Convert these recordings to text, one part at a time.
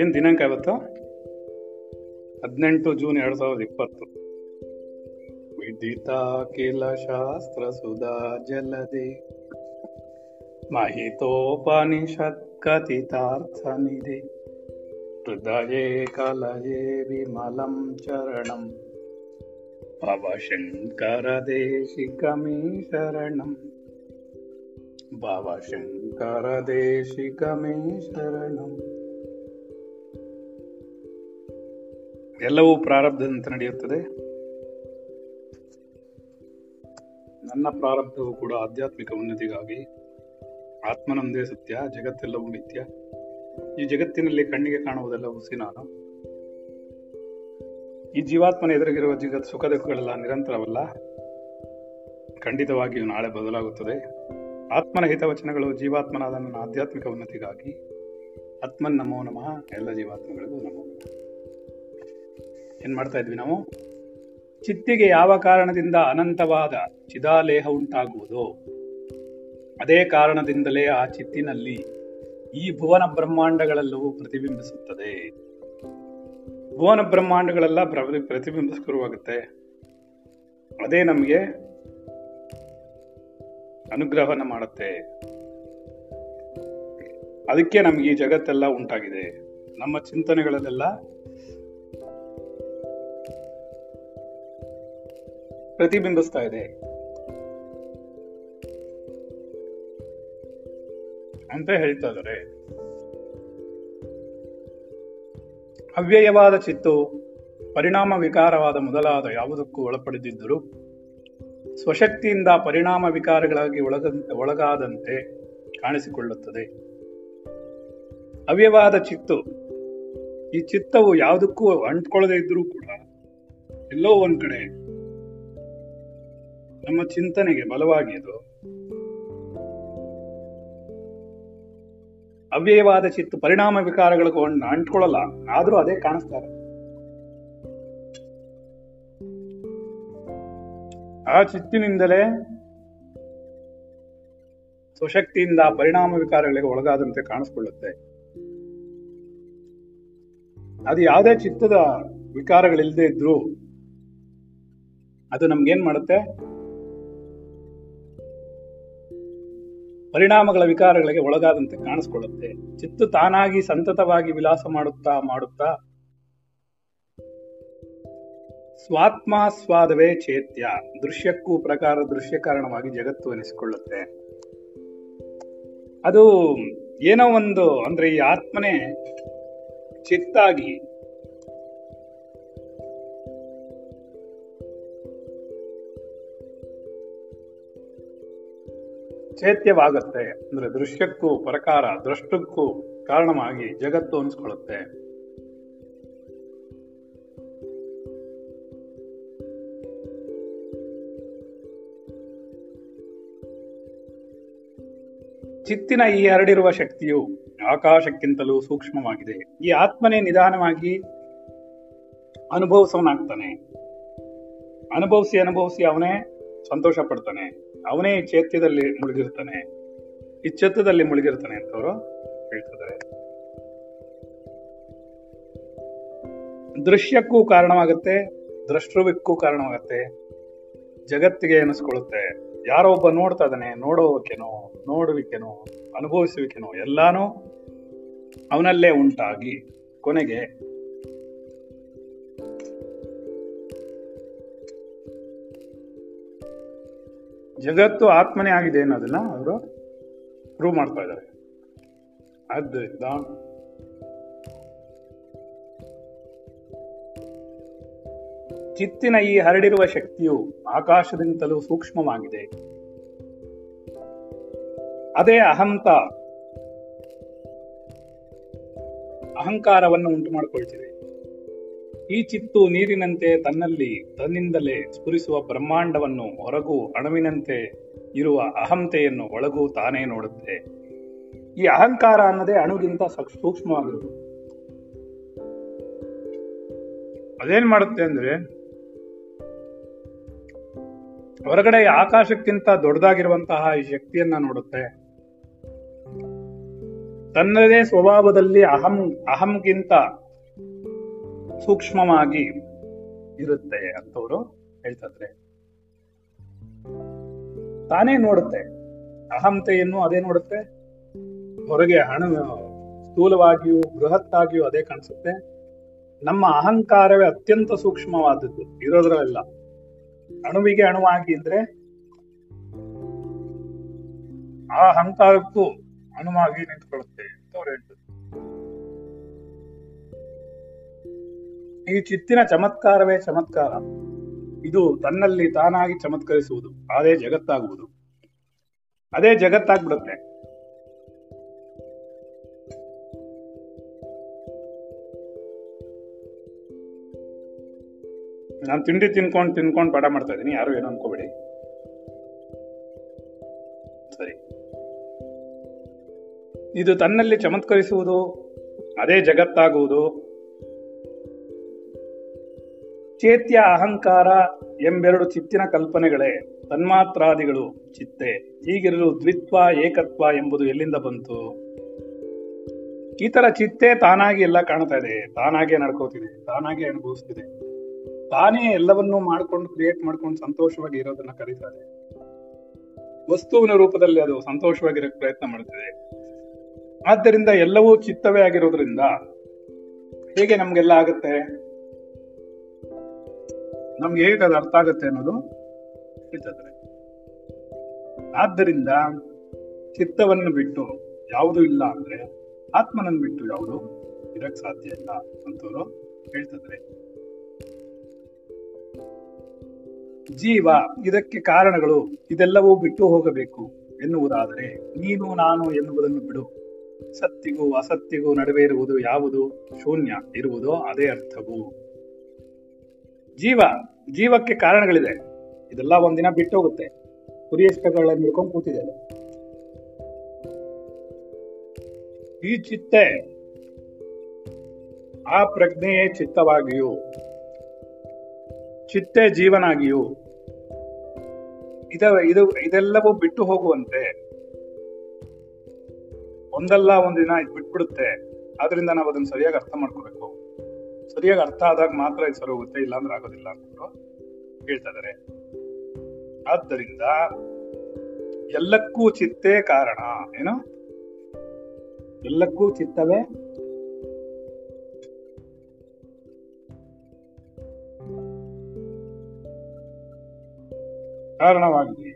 ಏನ್ ದಿನಾಂಕ ಇವತ್ತು? ಹದಿನೆಂಟು ಜೂನ್ ಎರಡು ಸಾವಿರದ ಇಪ್ಪತ್ತು. ವಿದಿತಾಖಿಲ ಶಾಸ್ತ್ರ ಸುಧಾ ಜಲದೆ. ಮಹಿತೋಪನಿಷತ್ ಕಥಿತಾರ್ಥ ನಿಧಿ ಹೃದಯೇ ಕಲಯೇ ವಿಮಲಂ ಚರಣಂ. ಭವಶಂಕರ ದೇಶಿಕಮೇ ಶರಣಂ. ಭವಶಂಕರ ದೇಶಿಕಮೇ ಶರಣಂ ಎಲ್ಲವೂ ಪ್ರಾರಬ್ಧದಂತೆ ನಡೆಯುತ್ತದೆ. ನನ್ನ ಪ್ರಾರಬ್ಧವು ಕೂಡ ಆಧ್ಯಾತ್ಮಿಕ ಉನ್ನತಿಗಾಗಿ. ಆತ್ಮನೊಂದೇ ಸತ್ಯ, ಜಗತ್ತೆಲ್ಲವೂ ನಿತ್ಯ ಈ ಜಗತ್ತಿನಲ್ಲಿ ಕಣ್ಣಿಗೆ ಕಾಣುವುದೆಲ್ಲ ಹುಸಿ ನಾನು ಈ ಜೀವಾತ್ಮನ ಎದುರಿಗಿರುವ ಜಗತ್ ಸುಖ ದುಃಖಗಳೆಲ್ಲ ನಿರಂತರವಲ್ಲ. ಖಂಡಿತವಾಗಿಯೂ ನಾಳೆ ಬದಲಾಗುತ್ತದೆ. ಆತ್ಮನ ಹಿತವಚನಗಳು ಜೀವಾತ್ಮನಾದ ನನ್ನ ಆಧ್ಯಾತ್ಮಿಕ ಉನ್ನತಿಗಾಗಿ. ಆತ್ಮನ್ ನಮೋ ನಮಃ. ಎಲ್ಲ ಜೀವಾತ್ಮಗಳಿಗೂ ನಮೋ ಏನು ಮಾಡ್ತಾ ಇದ್ವಿ ನಾವು? ಚಿತ್ತಿಗೆ ಯಾವ ಕಾರಣದಿಂದ ಅನಂತವಾದ ಚಿದಾಲೇಹ ಉಂಟಾಗುವುದೋ, ಅದೇ ಕಾರಣದಿಂದಲೇ ಆ ಚಿತ್ತಿನಲ್ಲಿ ಈ ಭುವನ ಬ್ರಹ್ಮಾಂಡಗಳೆಲ್ಲವೂ ಪ್ರತಿಬಿಂಬಿಸುತ್ತದೆ. ಭುವನ ಬ್ರಹ್ಮಾಂಡಗಳೆಲ್ಲ ಪ್ರತಿ ಪ್ರತಿಬಿಂಬಿಸ್ಕರವಾಗುತ್ತೆ ಅದೇ ನಮಗೆ ಅನುಗ್ರಹವನ್ನ ಮಾಡುತ್ತೆ. ಅದಕ್ಕೆ ನಮ್ಗೆ ಈ ಜಗತ್ತೆಲ್ಲ ಉಂಟಾಗಿದೆ. ನಮ್ಮ ಚಿಂತನೆಗಳಲ್ಲೆಲ್ಲ ಪ್ರತಿಬಿಂಬಿಸ್ತಾ ಇದೆ. ಅಂತ ಹೇಳ್ತಾ ಇದಾರೆ ಅವ್ಯಯವಾದ ಚಿತ್ತು, ಪರಿಣಾಮ ವಿಕಾರವಾದ ಮೊದಲಾದ ಯಾವುದಕ್ಕೂ ಒಳಪಡೆದಿದ್ದರೂ ಸ್ವಶಕ್ತಿಯಿಂದ ಪರಿಣಾಮ ವಿಕಾರಗಳಾಗಿ ಒಳಗ, ಒಳಗಾದಂತೆ ಕಾಣಿಸಿಕೊಳ್ಳುತ್ತದೆ. ಅವ್ಯವಾದ ಚಿತ್ತು. ಈ ಚಿತ್ತವು ಯಾವುದಕ್ಕೂ ಅಂಟ್ಕೊಳ್ಳದೇ ಇದ್ರೂ ಕೂಡ ಎಲ್ಲೋ ಒಂದ್ ಕಡೆ ನಮ್ಮ ಚಿಂತನೆಗೆ ಬಲವಾಗಿ ಅದು ಅವ್ಯಯವಾದ ಚಿತ್ತು ಪರಿಣಾಮ ವಿಕಾರಗಳಿಗೂ ಅಂಟ್ಕೊಳ್ಳಲ್ಲ, ಆದ್ರೂ ಅದೇ ಕಾಣಿಸ್ತಾರೆ ಆ ಚಿತ್ತಿನಿಂದಲೇ ಸ್ವಶಕ್ತಿಯಿಂದ ಪರಿಣಾಮ ವಿಕಾರಗಳಿಗೆ ಒಳಗಾದಂತೆ ಕಾಣಿಸ್ಕೊಳ್ಳುತ್ತೆ. ಅದು ಯಾವುದೇ ಚಿತ್ತದ ವಿಕಾರಗಳಿಲ್ಲದೆ ಇದ್ರು ಅದು ನಮ್ಗೇನ್ ಮಾಡುತ್ತೆ? ಪರಿಣಾಮಗಳ ವಿಕಾರಗಳಿಗೆ ಒಳಗಾದಂತೆ ಕಾಣಿಸ್ಕೊಳ್ಳುತ್ತೆ. ಚಿತ್ತು ತಾನಾಗಿ ಸಂತತವಾಗಿ ವಿಲಾಸ ಮಾಡುತ್ತಾ ಮಾಡುತ್ತಾ ಸ್ವಾತ್ಮಾಸ್ವಾದವೇ ಚೇತ್ಯ. ದೃಶ್ಯಕ್ಕೂ ಪ್ರಕಾರ ದೃಶ್ಯ ಕಾರಣವಾಗಿ ಜಗತ್ತು ಅನಿಸಿಕೊಳ್ಳುತ್ತೆ ಅದು ಏನೋ ಒಂದು, ಅಂದ್ರೆ ಈ ಆತ್ಮನೇ ಚಿತ್ತಾಗಿ ಚೈತ್ಯವಾಗುತ್ತೆ. ಅಂದ್ರೆ ದೃಶ್ಯಕ್ಕೂ ಪ್ರಕಾರ, ದೃಷ್ಟಕ್ಕೂ ಕಾರಣವಾಗಿ ಜಗತ್ತು ಅನಿಸ್ಕೊಳ್ಳುತ್ತೆ. ಚಿತ್ತಿನ ಈ ಹರಡಿರುವ ಶಕ್ತಿಯು ಆಕಾಶಕ್ಕಿಂತಲೂ ಸೂಕ್ಷ್ಮವಾಗಿದೆ. ಈ ಆತ್ಮನೇ ನಿಧಾನವಾಗಿ ಅನುಭವಿಸವನಾಗ್ತಾನೆ ಅನುಭವಿಸಿ ಅನುಭವಿಸಿ ಅವನೇ ಸಂತೋಷ ಪಡ್ತಾನೆ ಅವನೇ ಚೈತ್ಯದಲ್ಲಿ ಮುಳುಗಿರ್ತಾನೆ. ಈ ಚಿತ್ತದಲ್ಲಿ ಮುಳುಗಿರ್ತಾನೆ ಅಂತವರು ಹೇಳ್ತಿದ್ದಾರೆ. ದೃಶ್ಯಕ್ಕೂ ಕಾರಣವಾಗುತ್ತೆ ದ್ರಷ್ಟೃವಿಕ್ಕೂ ಕಾರಣವಾಗುತ್ತೆ, ಜಗತ್ತಿಗೆ ಅನಿಸ್ಕೊಳ್ಳುತ್ತೆ ಯಾರೋ ಒಬ್ಬ ನೋಡ್ತಾ ಇದ್ದಾನೆ, ನೋಡೋವಕ್ಕೆನೋ ನೋಡುವಿಕೆನೋ ಅನುಭವಿಸುವಿಕೆನೋ ಎಲ್ಲಾನು ಅವನಲ್ಲೇ ಉಂಟಾಗಿ ಕೊನೆಗೆ ಜಗತ್ತು ಆತ್ಮನೇ ಆಗಿದೆ ಅನ್ನೋದನ್ನ ಅವರು ಪ್ರೂವ್ ಮಾಡ್ತಾ ಇದ್ದಾರೆ. ಆದ್ದರಿಂದ ಚಿತ್ತಿನ ಈ ಹರಡಿರುವ ಶಕ್ತಿಯು ಆಕಾಶದಿಂದಲೂ ಸೂಕ್ಷ್ಮವಾಗಿದೆ. ಅದೇ ಅಹಂತ ಅಹಂಕಾರವನ್ನು ಉಂಟು ಮಾಡಿಕೊಳ್ತಿದೆ ಈ ಚಿತ್ತು ನೀರಿನಂತೆ ತನ್ನಲ್ಲಿ ತನ್ನಿಂದಲೇ ಸ್ಫುರಿಸುವ ಬ್ರಹ್ಮಾಂಡವನ್ನು ಹೊರಗೂ ಅಣುವಿನಂತೆ ಇರುವ ಅಹಂತೆಯನ್ನು ಒಳಗೂ ತಾನೇ ನೋಡುತ್ತೆ. ಈ ಅಹಂಕಾರ ಅನ್ನೋದೇ ಅಣುಗಿಂತ ಸೂಕ್ಷ್ಮವಾಗಿರುವುದು. ಅದೇನ್ ಮಾಡುತ್ತೆ ಅಂದ್ರೆ ಹೊರಗಡೆ ಆಕಾಶಕ್ಕಿಂತ ದೊಡ್ಡದಾಗಿರುವಂತಹ ಈ ಶಕ್ತಿಯನ್ನ ನೋಡುತ್ತೆ. ತನ್ನದೇ ಸ್ವಭಾವದಲ್ಲಿ ಅಹಂ, ಅಹಂಗಿಂತ ಸೂಕ್ಷ್ಮವಾಗಿ ಇರುತ್ತೆ ಅಂತವರು ಹೇಳ್ತಾರೆ ತಾನೇ ನೋಡುತ್ತೆ. ಅಹಂತೆಯನ್ನು ಅದೇ ನೋಡುತ್ತೆ. ಹೊರಗೆ ಹಣ, ಸ್ಥೂಲವಾಗಿಯೂ, ಬೃಹತ್ತಾಗಿಯೂ ಅದೇ ಕಾಣಿಸುತ್ತೆ. ನಮ್ಮ ಅಹಂಕಾರವೇ ಅತ್ಯಂತ ಸೂಕ್ಷ್ಮವಾದದ್ದು. ಇರೋದ್ರಲ್ಲ ಅಣುವಿಗೆ ಅಣುವಾಗಿ ಇದ್ರೆ ಆ ಅಹಂಕಾರಕ್ಕೂ ಅಣುವಾಗಿ ನಿಂತ್ಕೊಳ್ಳುತ್ತೆ ಅಂತ ಅವ್ರು ಹೇಳ್ತಾರೆ. ಈ ಚಿತ್ತಿನ ಚಮತ್ಕಾರವೇ ಚಮತ್ಕಾರ. ಇದು ತನ್ನಲ್ಲಿ ತಾನಾಗಿ ಚಮತ್ಕರಿಸುವುದು, ಅದೇ ಜಗತ್ತಾಗುವುದು. ಅದೇ ಜಗತ್ತಾಗ್ಬಿಡುತ್ತೆ. ನಾನು ತಿಂಡಿ ತಿನ್ಕೊಂಡು ತಿನ್ಕೊಂಡು ಪಾಠ ಮಾಡ್ತಾ ಇದ್ದೀನಿ, ಯಾರು ಏನು ಅನ್ಕೋಬೇಡಿ. ಸರಿ. ಇದು ತನ್ನಲ್ಲಿ ಚಮತ್ಕರಿಸುವುದು, ಅದೇ ಜಗತ್ತಾಗುವುದು. ಚೇತ್ಯ ಅಹಂಕಾರ ಎಂಬೆರಡು ಚಿತ್ತಿನ ಕಲ್ಪನೆಗಳೇ, ತನ್ಮಾತ್ರಾದಿಗಳು ಚಿತ್ತೆ. ಹೀಗಿರಲು ದ್ವಿತ್ವ, ಏಕತ್ವ ಎಂಬುದು ಎಲ್ಲಿಂದ ಬಂತು? ಈ ತರ ಚಿತ್ತೆ ತಾನಾಗಿ ಎಲ್ಲ ಕಾಣ್ತಾ ಇದೆ, ತಾನಾಗೆ ನಡ್ಕೋತಿದೆ, ತಾನಾಗೆ ಅನುಭವಿಸ್ತಿದೆ. ತಾನೇ ಎಲ್ಲವನ್ನೂ ಮಾಡ್ಕೊಂಡು ಕ್ರಿಯೇಟ್ ಮಾಡ್ಕೊಂಡು ಸಂತೋಷವಾಗಿ ಇರೋದನ್ನ ಕರೀತಾರೆ. ವಸ್ತುವಿನ ರೂಪದಲ್ಲಿ ಅದು ಸಂತೋಷವಾಗಿರಕ್ಕೆ ಪ್ರಯತ್ನ ಮಾಡುತ್ತದೆ ಆದ್ದರಿಂದ ಎಲ್ಲವೂ ಚಿತ್ತವೇ ಆಗಿರೋದ್ರಿಂದ ಹೇಗೆ ನಮ್ಗೆಲ್ಲ ಆಗುತ್ತೆ? ನಮ್ಗೆ ಹೇಗೆ ಅದು ಅರ್ಥ ಆಗುತ್ತೆ ಅನ್ನೋದು ಹೇಳ್ತಾರೆ ಆದ್ದರಿಂದ ಚಿತ್ತವನ್ನು ಬಿಟ್ಟು ಯಾವುದು ಇಲ್ಲ ಅಂದ್ರೆ ಆತ್ಮನನ್ನು ಬಿಟ್ಟು ಯಾವುದು ಇರಕ್ ಸಾಧ್ಯ ಇಲ್ಲ ಅಂತವರು ಹೇಳ್ತಿದ್ರೆ ಜೀವ ಇದಕ್ಕೆ ಕಾರಣಗಳು ಇದೆಲ್ಲವೂ ಬಿಟ್ಟು ಹೋಗಬೇಕು ಎನ್ನುವುದಾದರೆ ನೀನು ನಾನು ಎನ್ನುವುದನ್ನು ಬಿಡು. ಸತ್ತಿಗೂ ಅಸತ್ತಿಗೂ ನಡುವೆ ಇರುವುದು ಯಾವುದು? ಶೂನ್ಯ ಇರುವುದೋ ಅದೇ ಅರ್ಥವು. ಜೀವ, ಜೀವಕ್ಕೆ ಕಾರಣಗಳಿದೆ. ಇದೆಲ್ಲ ಒಂದಿನ ಬಿಟ್ಟು ಹೋಗುತ್ತೆ. ಕುರಿಯಷ್ಟಗಳನ್ನು ಹಿಡ್ಕೊಂಡು ಕೂತಿದೆ. ಈ ಚಿತ್ತೆ, ಆ ಪ್ರಜ್ಞೆಯೇ ಚಿತ್ತವಾಗಿಯೂ ಚಿತ್ತೆ ಜೀವನಾಗಿಯೂ ಇದ ಇದು ಇದೆಲ್ಲವೂ ಬಿಟ್ಟು ಹೋಗುವಂತೆ. ಒಂದಲ್ಲ ಒಂದಿನ ಇದು ಬಿಟ್ಬಿಡುತ್ತೆ. ಆದ್ರಿಂದ ನಾವು ಅದನ್ನ ಸರಿಯಾಗಿ ಅರ್ಥ ಮಾಡ್ಕೋಬೇಕು. ಸರಿಯಾಗಿ ಅರ್ಥ ಆದಾಗ ಮಾತ್ರ ಇದು ಸರಿ ಹೋಗುತ್ತೆ, ಇಲ್ಲಾಂದ್ರೆ ಆಗೋದಿಲ್ಲ ಅಂದ್ಬಿಟ್ಟು ಹೇಳ್ತಾ ಇದಾರೆ ಆದ್ದರಿಂದ ಎಲ್ಲಕ್ಕೂ ಚಿತ್ತೇ ಕಾರಣ, ಏನು? ಎಲ್ಲಕ್ಕೂ ಚಿತ್ತವೇ ಕಾರಣವಾಗಿದೆ.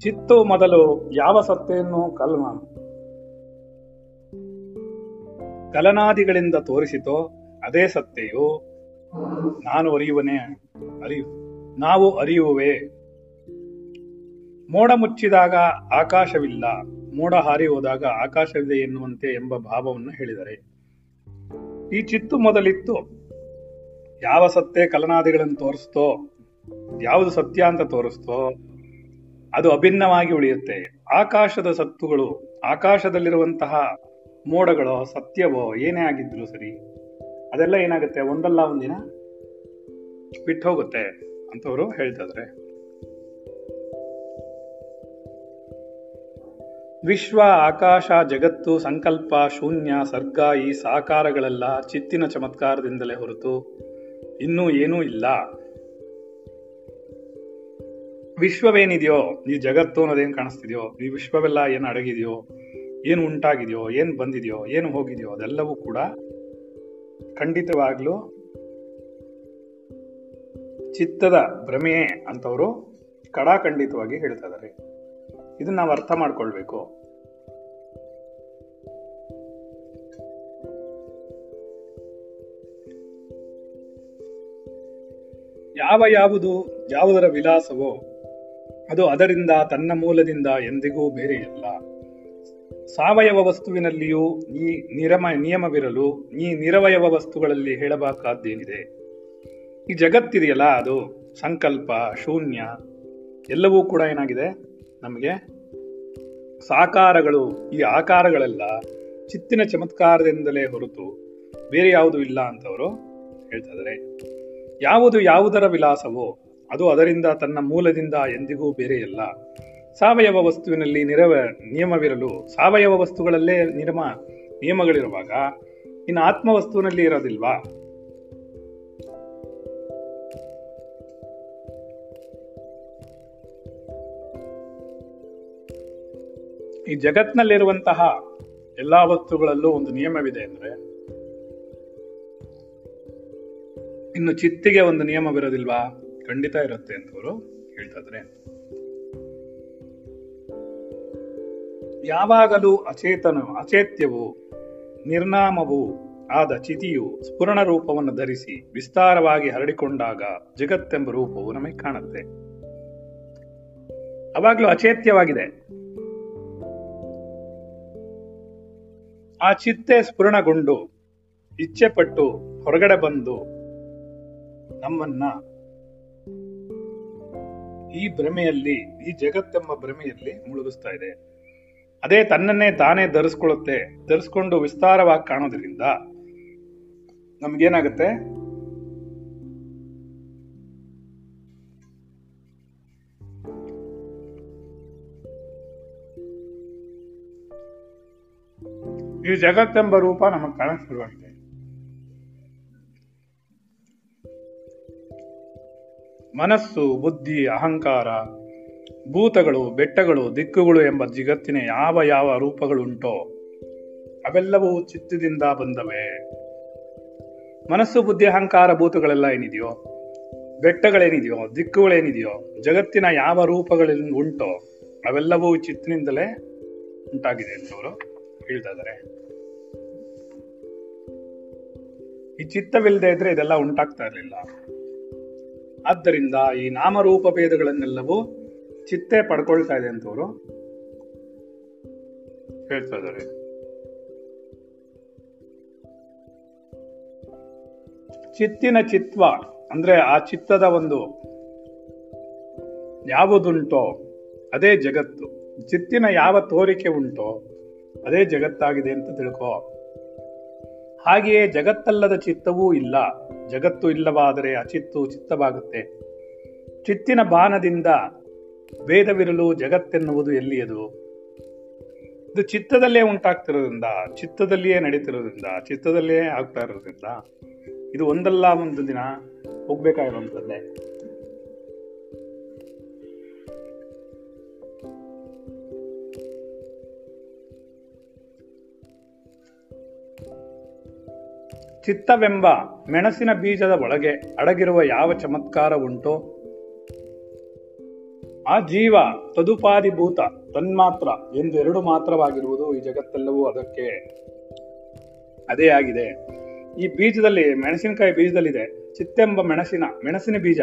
ಚಿತ್ತು ಮೊದಲು ಯಾವ ಸತ್ತೆಯನ್ನು ಕಲ್ಮ? ಕಲನಾದಿಗಳಿಂದ ತೋರಿಸಿತೋ ಅದೇ ಸತ್ತೆಯು ನಾನು ಅರಿಯುವನೇ ಅರಿಯು, ನಾವು ಅರಿಯುವೆ ಮೋಡ ಮುಚ್ಚಿದಾಗ ಆಕಾಶವಿಲ್ಲ, ಮೋಡ ಹಾರಿ ಹೋದಾಗ ಆಕಾಶವಿದೆ ಎನ್ನುವಂತೆ ಎಂಬ ಭಾವವನ್ನು ಹೇಳಿದರೆ. ಈ ಚಿತ್ತು ಮೊದಲಿತ್ತು. ಯಾವ ಸತ್ಯ ಕಲನಾದಿಗಳನ್ನು ತೋರಿಸ್ತೋ, ಯಾವುದು ಸತ್ಯ ಅಂತ ತೋರಿಸ್ತೋ, ಅದು ಅಭಿನ್ನವಾಗಿ ಉಳಿಯುತ್ತೆ. ಆಕಾಶದ ಸತ್ತುಗಳು, ಆಕಾಶದಲ್ಲಿರುವಂತಹ ಮೋಡಗಳೋ, ಸತ್ಯವೋ, ಏನೇ ಆಗಿದ್ರು ಸರಿ, ಅದೆಲ್ಲ ಏನಾಗುತ್ತೆ? ಒಂದಲ್ಲ ಒಂದಿನ ಬಿಟ್ಟು ಹೋಗುತ್ತೆ ಅಂತವರು ಹೇಳ್ತಿದ್ರೆ ವಿಶ್ವ, ಆಕಾಶ, ಜಗತ್ತು, ಸಂಕಲ್ಪ, ಶೂನ್ಯ, ಸರ್ಗ ಈ ಸಾಕಾರಗಳೆಲ್ಲ ಚಿತ್ತಿನ ಚಮತ್ಕಾರದಿಂದಲೇ ಹೊರತು ಇನ್ನೂ ಏನೂ ಇಲ್ಲ. ವಿಶ್ವವೇನಿದೆಯೋ, ಈ ಜಗತ್ತು ಅನ್ನೋದೇನು ಕಾಣಿಸ್ತಿದೆಯೋ, ಈ ವಿಶ್ವವೆಲ್ಲ ಏನು ಅಡಗಿದೆಯೋ, ಏನು ಉಂಟಾಗಿದೆಯೋ, ಏನು ಬಂದಿದೆಯೋ, ಏನು ಹೋಗಿದೆಯೋ, ಅದೆಲ್ಲವೂ ಕೂಡ ಖಂಡಿತವಾಗ್ಲೂ ಚಿತ್ತದ ಭ್ರಮೆಯೇ ಅಂತವರು ಕಡಾಖಂಡಿತವಾಗಿ ಹೇಳ್ತಾ ಇದ್ದಾರೆ. ಇದನ್ನು ನಾವು ಅರ್ಥ ಮಾಡ್ಕೊಳ್ಬೇಕು. ಯಾವ ಯಾವುದು, ಯಾವುದರ ವಿಲಾಸವೋ, ಅದು ಅದರಿಂದ, ತನ್ನ ಮೂಲದಿಂದ ಎಂದಿಗೂ ಬೇರೆಯಲ್ಲ. ಸಾವಯವ ವಸ್ತುವಿನಲ್ಲಿಯೂ ಈ ನಿರಮ, ನಿಯಮವಿರಲು ಈ ನಿರವಯವ ವಸ್ತುಗಳಲ್ಲಿ ಹೇಳಬೇಕಾದ್ದೇನಿದೆ? ಈ ಜಗತ್ತಿದೆಯಲ್ಲ ಅದು ಸಂಕಲ್ಪ, ಶೂನ್ಯ, ಎಲ್ಲವೂ ಕೂಡ ಏನಾಗಿದೆ? ನಮಗೆ ಸಾಕಾರಗಳು, ಈ ಆಕಾರಗಳೆಲ್ಲ ಚಿತ್ತಿನ ಚಮತ್ಕಾರದಿಂದಲೇ ಹೊರತು ಬೇರೆ ಯಾವುದು ಇಲ್ಲ ಅಂತವರು ಇದ್ದಾರೆ. ಯಾವುದು ಯಾವುದರ ವಿಲಾಸವೋ, ಅದು ಅದರಿಂದ ತನ್ನ ಮೂಲದಿಂದ ಎಂದಿಗೂ ಬೇರೆಯಲ್ಲ. ಸಾವಯವ ವಸ್ತುವಿನಲ್ಲಿ ನಿರವ ನಿಯಮವಿರಲು, ಸಾವಯವ ವಸ್ತುಗಳಲ್ಲೇ ನಿಯಮ ನಿಯಮಗಳಿರುವಾಗ, ಇನ್ನು ಆತ್ಮ ವಸ್ತುವಿನಲ್ಲಿ ಇರೋದಿಲ್ವಾ? ಈ ಜಗತ್ನಲ್ಲಿರುವಂತಹ ಎಲ್ಲಾ ವಸ್ತುಗಳಲ್ಲೂ ಒಂದು ನಿಯಮವಿದೆ ಅಂದ್ರೆ ಇನ್ನು ಚಿತ್ತಿಗೆ ಒಂದು ನಿಯಮ ನಿಯಮವಿರೋದಿಲ್ವಾ ಖಂಡಿತ ಇರುತ್ತೆ ಅಂತ ಅವರು ಹೇಳ್ತಾದ್ರೆ ಯಾವಾಗಲೂ ಅಚೇತನ, ಅಚೇತ್ಯವು, ನಿರ್ನಾಮವು ಆದ ಚಿತಿಯು ಸ್ಫುರಣ ರೂಪವನ್ನು ಧರಿಸಿ ವಿಸ್ತಾರವಾಗಿ ಹರಡಿಕೊಂಡಾಗ ಜಗತ್ತೆಂಬ ರೂಪವು ನಮಗೆ ಕಾಣುತ್ತೆ. ಅವಾಗಲೂ ಅಚೇತ್ಯವಾಗಿದೆ. ಆ ಚಿತ್ತೆ ಸ್ಫುರಣಗೊಂಡು, ಇಚ್ಛೆಪಟ್ಟು ಹೊರಗಡೆ ಬಂದು ನಮ್ಮನ್ನ ಈ ಭ್ರಮೆಯಲ್ಲಿ, ಈ ಜಗತ್ತೆಂಬ ಭ್ರಮೆಯಲ್ಲಿ ಮುಳುಗಿಸ್ತಾ ಇದೆ. ಅದೇ ತನ್ನನ್ನೇ ತಾನೇ ಧರಿಸ್ಕೊಳ್ಳುತ್ತೆ, ಧರಿಸ್ಕೊಂಡು ವಿಸ್ತಾರವಾಗಿ ಕಾಣೋದ್ರಿಂದ ನಮ್ಗೇನಾಗುತ್ತೆ? ಈ ಜಗತ್ತೆಂಬ ರೂಪ ನಮಗೆ ಕಾಣಕ್ಕೆ ಮನಸ್ಸು, ಬುದ್ಧಿ, ಅಹಂಕಾರ, ಭೂತಗಳು, ಬೆಟ್ಟಗಳು, ದಿಕ್ಕುಗಳು ಎಂಬ ಜಗತ್ತಿನ ಯಾವ ಯಾವ ರೂಪಗಳುಂಟೋ ಅವೆಲ್ಲವೂ ಚಿತ್ತದಿಂದ ಬಂದವೆ. ಮನಸ್ಸು, ಬುದ್ಧಿ, ಅಹಂಕಾರ ಭೂತಗಳೆಲ್ಲ ಏನಿದೆಯೋ? ಬೆಟ್ಟಗಳೇನಿದೆಯೋ? ದಿಕ್ಕುಗಳೇನಿದೆಯೋ? ಜಗತ್ತಿನ ಯಾವ ರೂಪಗಳಲ್ಲಿ ಉಂಟೋ ಅವೆಲ್ಲವೂ ಚಿತ್ತಿನಿಂದಲೇ ಉಂಟಾಗಿದೆ ಅಂತವರು ಹೇಳ್ತಾ ಇದ್ದಾರೆ. ಈ ಚಿತ್ತವಿಲ್ಲದೆ ಇದ್ರೆ ಇದೆಲ್ಲ ಉಂಟಾಗ್ತಾ ಇರಲಿಲ್ಲ. ಆದ್ದರಿಂದ ಈ ನಾಮರೂಪ ಭೇದಗಳನ್ನೆಲ್ಲವೂ ಚಿತ್ತೆ ಪಡ್ಕೊಳ್ತಾ ಇದೆ ಅಂತವರು. ಹೇಳ್ತಾ ಇದ್ದಾರೆ. ಚಿತ್ತಿನ ಚಿತ್ವ ಅಂದ್ರೆ ಆ ಚಿತ್ತದ ಒಂದು ಯಾವುದುಂಟೋ ಅದೇ ಜಗತ್ತು. ಚಿತ್ತಿನ ಯಾವ ತೋರಿಕೆ ಉಂಟೋ ಅದೇ ಜಗತ್ತಾಗಿದೆ ಅಂತ ತಿಳ್ಕೋ. ಹಾಗೆಯೇ ಜಗತ್ತಲ್ಲದ ಚಿತ್ತವೂ ಇಲ್ಲ. ಜಗತ್ತು ಇಲ್ಲವಾದರೆ ಅಚಿತ್ತು ಚಿತ್ತವಾಗುತ್ತೆ. ಚಿತ್ತಿನ ಬಾಣದಿಂದ ಭೇದವಿರಲು ಜಗತ್ತೆನ್ನುವುದು ಎಲ್ಲಿಯದು? ಇದು ಚಿತ್ತದಲ್ಲೇ ಉಂಟಾಗ್ತಿರೋದ್ರಿಂದ, ಚಿತ್ತದಲ್ಲಿಯೇ ನಡೀತಿರೋದ್ರಿಂದ ಚಿತ್ತದಲ್ಲೇ ಆಗ್ತಾ ಇರೋದ್ರಿಂದ, ಇದು ಒಂದಲ್ಲ ಒಂದು ದಿನ ಹೋಗ್ಬೇಕಾಗಿರುವಂತದ್ದೇ ಚಿತ್ತವೆಂಬ ಮೆಣಸಿನ ಬೀಜದ ಒಳಗೆ ಅಡಗಿರುವ ಯಾವ ಚಮತ್ಕಾರ ಉಂಟೋ? ಆ ಜೀವ ತದುಪಾದಿಭೂತ, ತನ್ಮಾತ್ರ ಎಂದು ಎರಡು ಮಾತ್ರವಾಗಿರುವುದು ಈ ಜಗತ್ತೆಲ್ಲವೂ ಅದಕ್ಕೆ ಅದೇ ಆಗಿದೆ. ಈ ಬೀಜದಲ್ಲಿ, ಮೆಣಸಿನಕಾಯಿ ಬೀಜದಲ್ಲಿದೆ ಚಿತ್ತೆಂಬ ಮೆಣಸಿನ ಮೆಣಸಿನ ಬೀಜ.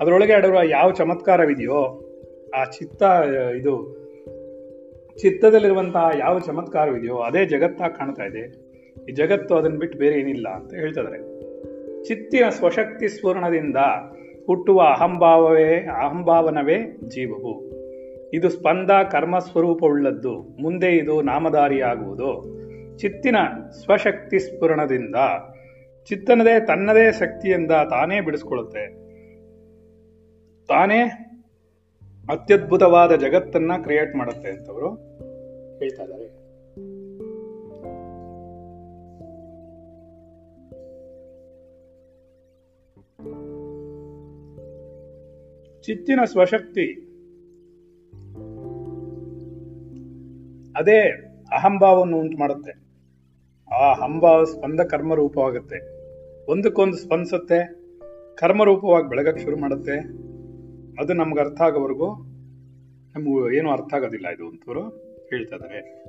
ಅದರೊಳಗೆ ಅಡರುವ ಯಾವ ಚಮತ್ಕಾರವಿದೆಯೋ, ಆ ಚಿತ್ತ, ಇದು ಚಿತ್ತದಲ್ಲಿರುವಂತಹ ಯಾವ ಚಮತ್ಕಾರವಿದೆಯೋ, ಅದೇ ಜಗತ್ತಾಗಿ ಕಾಣ್ತಾ ಇದೆ. ಈ ಜಗತ್ತು ಅದನ್ನು ಬಿಟ್ಟು ಬೇರೆ ಏನಿಲ್ಲ ಅಂತ ಹೇಳ್ತಿದ್ದಾರೆ ಚಿತ್ತಿನ ಸ್ವಶಕ್ತಿ ಸ್ಫೂರ್ಣದಿಂದ ಹುಟ್ಟುವ ಅಹಂಭಾವವೇ, ಅಹಂಭಾವನವೇ ಜೀವವು. ಇದು ಸ್ಪಂದ ಕರ್ಮ ಸ್ವರೂಪವುಳ್ಳದ್ದು. ಮುಂದೆ ಇದು ನಾಮಧಾರಿಯಾಗುವುದು. ಚಿತ್ತಿನ ಸ್ವಶಕ್ತಿ ಸ್ಫುರಣದಿಂದ ಚಿತ್ತನದೇ ತನ್ನದೇ ಶಕ್ತಿಯಿಂದ ತಾನೇ ಬಿಡಿಸ್ಕೊಳ್ಳುತ್ತೆ. ತಾನೇ ಅತ್ಯದ್ಭುತವಾದ ಜಗತ್ತನ್ನ ಕ್ರಿಯೇಟ್ ಮಾಡುತ್ತೆ ಅಂತವರು ಹೇಳ್ತಾ ಇದ್ದಾರೆ. ಚಿತ್ತಿನ ಸ್ವಶಕ್ತಿ. ಅದೇ ಅಹಂಭಾವವನ್ನು ಉಂಟು ಮಾಡುತ್ತೆ ಆ ಅಹಂಭಾವ ಸ್ಪಂದ ಕರ್ಮ ರೂಪವಾಗುತ್ತೆ ಒಂದಕ್ಕೊಂದು ಸ್ಪಂದಿಸುತ್ತೆ ಕರ್ಮ ರೂಪವಾಗಿ ಬೆಳಗಕ್ಕೆ ಶುರು ಮಾಡುತ್ತೆ. ಅದು ನಮ್ಗೆ ಅರ್ಥ ಆಗೋವರೆಗೂ ನಮಗೂ ಏನು ಅರ್ಥ ಆಗೋದಿಲ್ಲ ಇದು ಅಂತವರು ಹೇಳ್ತಾ ಇದ್ದಾರೆ.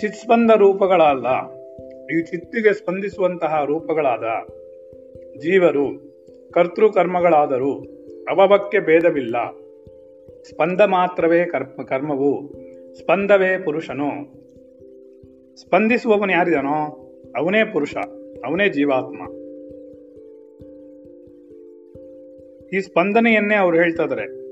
ಚಿತ್ಸ್ಪಂದ ರೂಪಗಳಲ್ಲ. ಈ ಚಿತ್ತಿಗೆ ಸ್ಪಂದಿಸುವಂತಹ ರೂಪಗಳಾದ ಜೀವರು ಕರ್ತೃ ಕರ್ಮಗಳಾದರೂ ಅವಭಕ್ಕೆ ಭೇದವಿಲ್ಲ. ಸ್ಪಂದ ಮಾತ್ರವೇ ಕರ್ಮ, ಕರ್ಮವು. ಸ್ಪಂದವೇ ಪುರುಷನು. ಸ್ಪಂದಿಸುವವನು ಯಾರಿದನೋ? ಅವನೇ ಪುರುಷ, ಅವನೇ ಜೀವಾತ್ಮ. ಈ ಸ್ಪಂದನೆಯನ್ನೇ ಅವ್ರು ಹೇಳ್ತಾ ಇದ್ದಾರೆ.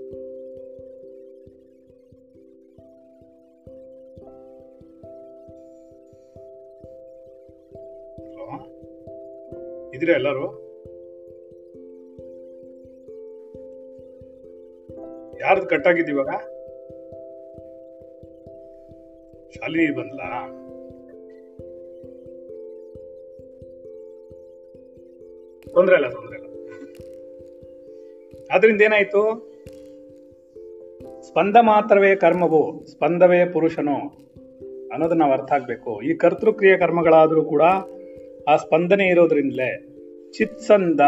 ಇದ್ರೆ ಎಲ್ಲರೂ? ಯಾರ್ದು ಕಟ್ಟಾಗಿದ್ದು ಇವಾಗ? ಶಾಲಿನಿ ಬಂದ್ಲ? ತೊಂದ್ರೆ ಇಲ್ಲ ತೊಂದ್ರೆ ಇಲ್ಲ. ಆದ್ರಿಂದ ಏನಾಯ್ತು? ಸ್ಪಂದ ಮಾತ್ರವೇ ಕರ್ಮವು, ಸ್ಪಂದವೇ ಪುರುಷನು ಅನ್ನೋದನ್ನ ನಾವು ಅರ್ಥ ಆಗ್ಬೇಕು. ಈ ಕರ್ತೃಕ್ರಿಯೆ ಕರ್ಮಗಳಾದರೂ ಕೂಡ ಆ ಸ್ಪಂದನೆ ಇರೋದ್ರಿಂದಲೇ ಚಿತ್ಸಂದ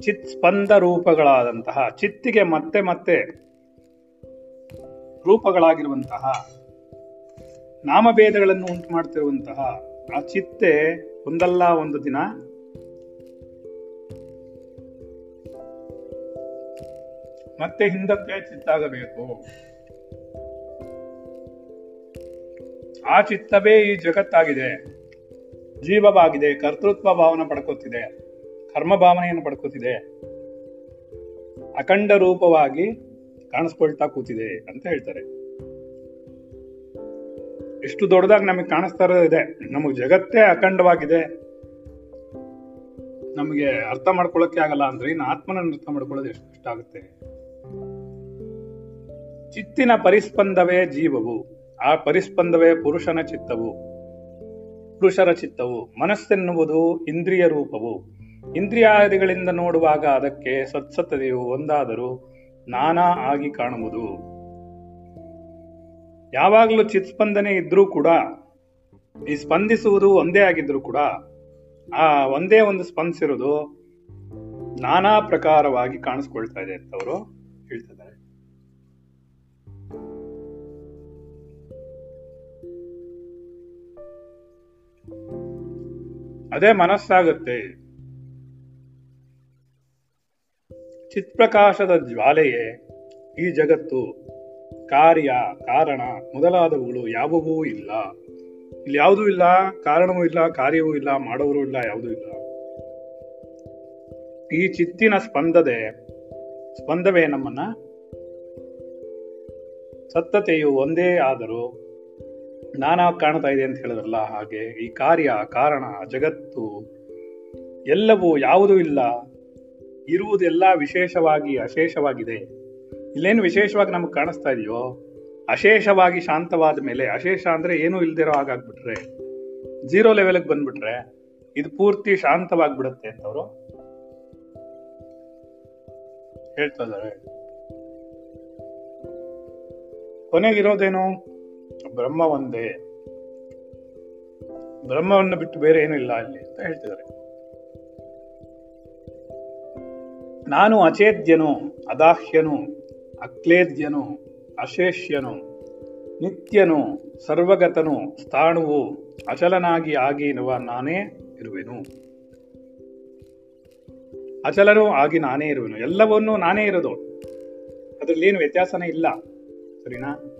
ಚಿತ್ ಸ್ಪಂದ ರೂಪಗಳಾದಂತಹ, ಚಿತ್ತಿಗೆ ಮತ್ತೆ ಮತ್ತೆ ರೂಪಗಳಾಗಿರುವಂತಹ, ನಾಮಭೇದಗಳನ್ನು ಉಂಟು ಮಾಡ್ತಿರುವಂತಹ ಆ ಚಿತ್ತೆ ಒಂದಲ್ಲ ಒಂದು ದಿನ ಮತ್ತೆ ಹಿಂದಕ್ಕೆ ಚಿತ್ತಾಗಬೇಕು. ಆ ಚಿತ್ತವೇ ಈ ಜಗತ್ತಾಗಿದೆ. ಜೀವವಾಗಿದೆ, ಕರ್ತೃತ್ವ ಭಾವನೆ ಪಡ್ಕೋತಿದೆ, ಕರ್ಮ ಭಾವನೆಯನ್ನು ಪಡ್ಕೋತಿದೆ. ಅಖಂಡ ರೂಪವಾಗಿ ಕಾಣಿಸ್ಕೊಳ್ತಾ ಕೂತಿದೆ ಅಂತ ಹೇಳ್ತಾರೆ. ಎಷ್ಟು ದೊಡ್ಡದಾಗಿ ನಮಗೆ ಕಾಣಿಸ್ತಾ ಇರೋದಿದೆ. ನಮಗೆ ಜಗತ್ತೇ ಅಖಂಡವಾಗಿದೆ. ನಮಗೆ ಅರ್ಥ ಮಾಡ್ಕೊಳ್ಳೋಕೆ ಆಗಲ್ಲ ಅಂದ್ರೆ ಇನ್ನು ಆತ್ಮನ ಅರ್ಥ ಮಾಡ್ಕೊಳ್ಳೋದು ಎಷ್ಟು ಕಷ್ಟ ಆಗುತ್ತೆ. ಚಿತ್ತಿನ ಪರಿಸ್ಪಂದವೇ ಜೀವವು, ಆ ಪರಿಸ್ಪಂದವೇ ಪುರುಷನ ಚಿತ್ತವು. ಪುರುಷರ ಚಿತ್ತವು ಮನಸ್ಸೆನ್ನುವುದು ಇಂದ್ರಿಯ ರೂಪವು. ಇಂದ್ರಿಯಾದಿಗಳಿಂದ ನೋಡುವಾಗ ಅದಕ್ಕೆ ಸತ್ಸತ್ತತೆಯು ಒಂದಾದರೂ ನಾನಾ ಆಗಿ ಕಾಣುವುದು. ಯಾವಾಗಲೂ ಚಿತ್ ಸ್ಪಂದನೆ ಇದ್ರೂ ಕೂಡ, ಈ ಸ್ಪಂದಿಸುವುದು ಒಂದೇ ಆಗಿದ್ರು ಕೂಡ, ಆ ಒಂದೇ ಒಂದು ಸ್ಪಂದಿಸಿರೋದು ನಾನಾ ಪ್ರಕಾರವಾಗಿ ಕಾಣಿಸ್ಕೊಳ್ತಾ ಇದೆ ಅಂತ ಅದೇ ಮನಸ್ಸಾಗುತ್ತೆ. ಚಿತ್ಪ್ರಕಾಶದ ಜ್ವಾಲೆಯೇ ಈ ಜಗತ್ತು. ಕಾರ್ಯ, ಕಾರಣ ಮೊದಲಾದವುಗಳು ಯಾವುವೂ ಇಲ್ಲ. ಇಲ್ಲಿ ಯಾವುದೂ ಇಲ್ಲ, ಕಾರಣವೂ ಇಲ್ಲ, ಕಾರ್ಯವೂ ಇಲ್ಲ, ಮಾಡೋರು ಇಲ್ಲ, ಯಾವುದೂ ಇಲ್ಲ. ಈ ಚಿತ್ತಿನ ಸ್ಪಂದದೆ, ಸ್ಪಂದವೇ ನಮ್ಮನ್ನ? ಸತ್ತತೆಯು ಒಂದೇ ಆದರೂ ನಾನಾ ಕಾಣ್ತಾ ಇದೆ ಅಂತ ಹೇಳಿದ್ರಲ್ಲ, ಹಾಗೆ ಈ ಕಾರ್ಯ, ಕಾರಣ, ಜಗತ್ತು ಎಲ್ಲವೂ ಯಾವುದೂ ಇಲ್ಲ. ಇರುವುದೆಲ್ಲ ವಿಶೇಷವಾಗಿ ಅಶೇಷವಾಗಿದೆ. ಇಲ್ಲೇನು ವಿಶೇಷವಾಗಿ ನಮಗೆ ಕಾಣಿಸ್ತಾ ಇದೆಯೋ, ಅಶೇಷವಾಗಿ ಶಾಂತವಾದ ಮೇಲೆ, ಅಶೇಷ ಅಂದ್ರೆ ಏನೂ ಇಲ್ದಿರೋ ಹಾಗಾಗ್ಬಿಟ್ರೆ, ಜೀರೋ ಲೆವೆಲ್ಗೆ ಬಂದ್ಬಿಟ್ರೆ ಇದು ಪೂರ್ತಿ ಶಾಂತವಾಗ್ಬಿಡುತ್ತೆ ಅಂತ ಅವರು ಹೇಳ್ತಾ ಇದ್ದಾರೆ. ಕೊನೆಗಿರೋದೇನು? ಬ್ರಹ್ಮ ಒಂದೇ ಬ್ರಹ್ಮವನ್ನು ಬಿಟ್ಟು ಬೇರೆ ಏನೂ ಇಲ್ಲ ಅಲ್ಲಿ ಅಂತ ಹೇಳ್ತಿದ್ದಾರೆ. ನಾನು ಅಚೇದ್ಯನು, ಅದಾಹ್ಯನು, ಅಕ್ಲೇದ್ಯನು, ಅಶೇಷ್ಯನು, ನಿತ್ಯನು, ಸರ್ವಗತನು, ಸ್ಥಾಣುವು, ಅಚಲನಾಗಿ ಆಗಿರುವ ನಾನೇ ಇರುವೆನು. ಅಚಲನೂ ಆಗಿ ನಾನೇ ಇರುವೆನು. ಎಲ್ಲವನ್ನೂ ನಾನೇ ಇರೋದು. ಅದರಲ್ಲಿ ಏನು ವ್ಯತ್ಯಾಸನೇ ಇಲ್ಲ. ಸರಿನಾ?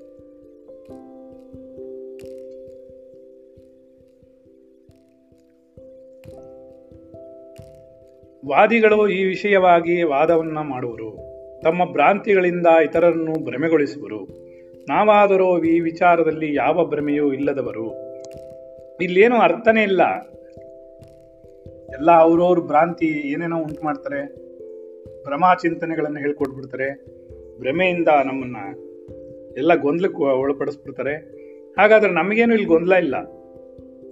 ವಾದಿಗಳು ಈ ವಿಷಯವಾಗಿ ವಾದವನ್ನ ಮಾಡುವರು. ತಮ್ಮ ಭ್ರಾಂತಿಗಳಿಂದ ಇತರರನ್ನು ಭ್ರಮೆಗೊಳಿಸುವರು. ನಾವಾದರೂ ಈ ವಿಚಾರದಲ್ಲಿ ಯಾವ ಭ್ರಮೆಯೂ ಇಲ್ಲದವರು. ಇಲ್ಲೇನು ಅರ್ಥನೇ ಇಲ್ಲ. ಎಲ್ಲ ಅವ್ರವ್ರ ಭ್ರಾಂತಿ ಏನೇನೋ ಉಂಟು ಮಾಡ್ತಾರೆ. ಭ್ರಮಾ ಚಿಂತನೆಗಳನ್ನು ಹೇಳ್ಕೊಟ್ಬಿಡ್ತಾರೆ. ಭ್ರಮೆಯಿಂದ ನಮ್ಮನ್ನ ಎಲ್ಲ ಗೊಂದಲಕ್ಕೆ ಒಳಪಡಿಸ್ಬಿಡ್ತಾರೆ. ಹಾಗಾದ್ರೆ ನಮಗೇನು ಇಲ್ಲಿ ಗೊಂದಲ ಇಲ್ಲ?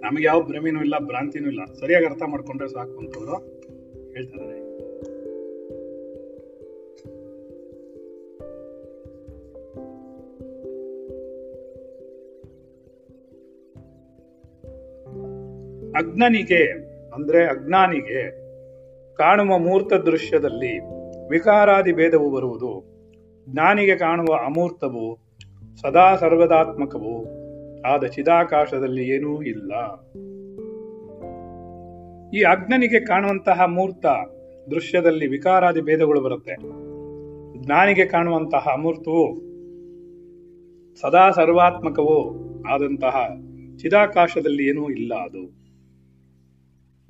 ನಮಗೆ ಯಾವ ಭ್ರಮೆನೂ ಇಲ್ಲ, ಭ್ರಾಂತಿನೂ ಇಲ್ಲ. ಸರಿಯಾಗಿ ಅರ್ಥ ಮಾಡ್ಕೊಂಡ್ರೆ ಸಾಕು ಅಂತವ್ರು. ಹೇಳ್ತಾರೆ ಅಂದ್ರೆ ಅಜ್ಞಾನಿಗೆ ಕಾಣುವ ಮೂರ್ತ ದೃಶ್ಯದಲ್ಲಿ ವಿಕಾರಾದಿ ಭೇದವು ಬರುವುದು. ಜ್ಞಾನಿಗೆ ಕಾಣುವ ಅಮೂರ್ತವು, ಸದಾ ಸರ್ವದಾತ್ಮಕವು, ಆದ ಚಿದಾಕಾಶದಲ್ಲಿ ಏನೂ ಇಲ್ಲ. ಈ ಅಜ್ಞನಿಗೆ ಕಾಣುವಂತಹ ಮೂರ್ತ ದೃಶ್ಯದಲ್ಲಿ ವಿಕಾರಾದಿ ಭೇದಗಳು ಬರುತ್ತೆ. ಜ್ಞಾನಿಗೆ ಕಾಣುವಂತಹ ಅಮೂರ್ತವು ಸದಾ ಸರ್ವಾತ್ಮಕವೂ ಆದಂತಹ ಚಿದಾಕಾಶದಲ್ಲಿ ಏನೂ ಇಲ್ಲ ಅದು.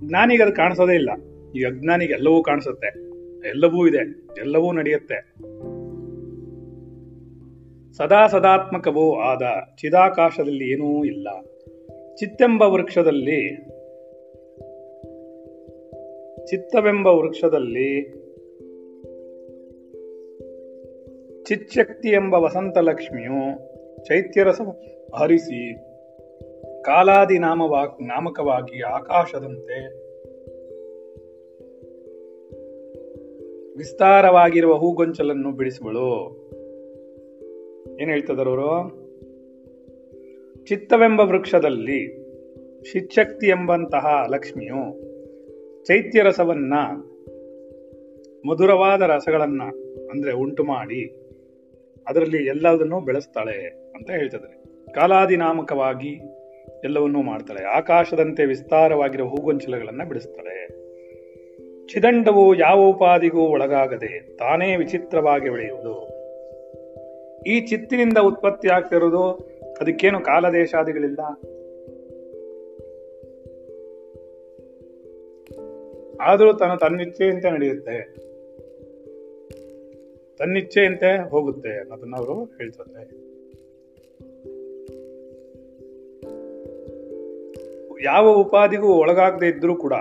ಜ್ಞಾನಿಗೆ ಅದು ಕಾಣಿಸೋದೇ ಇಲ್ಲ. ಈ ಅಜ್ಞಾನಿಗೆ ಎಲ್ಲವೂ ಕಾಣಿಸುತ್ತೆ. ಎಲ್ಲವೂ ಇದೆ. ಎಲ್ಲವೂ ನಡೆಯುತ್ತೆ. ಸದಾ ಸದಾತ್ಮಕವೂ ಆದ ಚಿದಾಕಾಶದಲ್ಲಿ ಏನೂ ಇಲ್ಲ. ಚಿತ್ತೆಂಬ ವೃಕ್ಷದಲ್ಲಿ ಚಿತ್ತವೆಂಬ ವೃಕ್ಷದಲ್ಲಿ ಚಿಚ್ಚಕ್ತಿ ಎಂಬ ವಸಂತ ಲಕ್ಷ್ಮಿಯು ಚೈತ್ಯರಸ ಹರಿಸಿ ಕಾಲಾದಿ ನಾಮವಾ, ನಾಮಕವಾಗಿ ಆಕಾಶದಂತೆ ವಿಸ್ತಾರವಾಗಿರುವ ಹೂಗೊಂಚಲನ್ನು ಬಿಡಿಸುವಳು. ಏನ್ ಹೇಳ್ತದರವರು ಚಿತ್ತವೆಂಬ ವೃಕ್ಷದಲ್ಲಿ ಶಿಚ್ಛಕ್ತಿ ಎಂಬಂತಹ ಲಕ್ಷ್ಮಿಯು ಚೈತ್ಯ ರಸವನ್ನ ಮಧುರವಾದ ರಸಗಳನ್ನ ಅಂದ್ರೆ ಉಂಟು ಮಾಡಿ ಅದರಲ್ಲಿ ಎಲ್ಲದನ್ನು ಬೆಳೆಸ್ತಾಳೆ ಅಂತ ಹೇಳ್ತಿದ್ದಾರೆ ಕಾಲಾದಿ ನಾಮಕವಾಗಿ ಎಲ್ಲವನ್ನೂ ಮಾಡ್ತಾಳೆ. ಆಕಾಶದಂತೆ ವಿಸ್ತಾರವಾಗಿರುವ ಹೂಗೊಂಚಲಗಳನ್ನ ಬಿಡಿಸ್ತಾಳೆ. ಚಿದಂಡವು ಯಾವ ಉಪಾದಿಗೂ ಒಳಗಾಗದೆ ತಾನೇ ವಿಚಿತ್ರವಾಗಿ ಬೆಳೆಯುವುದು. ಈ ಚಿತ್ತಿನಿಂದ ಉತ್ಪತ್ತಿ ಆಗ್ತಿರೋದು ಅದಕ್ಕೇನು ಕಾಲದೇಶಾದಿಗಳಿಲ್ಲ. ಆದರೂ ತನ್ನ ತನ್ನಿಚ್ಛೆಯಂತೆ ನಡೆಯುತ್ತೆ. ತನ್ನಿಚ್ಛೆಯಂತೆ ಹೋಗುತ್ತೆ ಅನ್ನೋದನ್ನ ಅವರು ಹೇಳ್ತಾರೆ. ಯಾವ ಉಪಾಧಿಗೂ ಒಳಗಾಗದೆ ಇದ್ರೂ ಕೂಡ,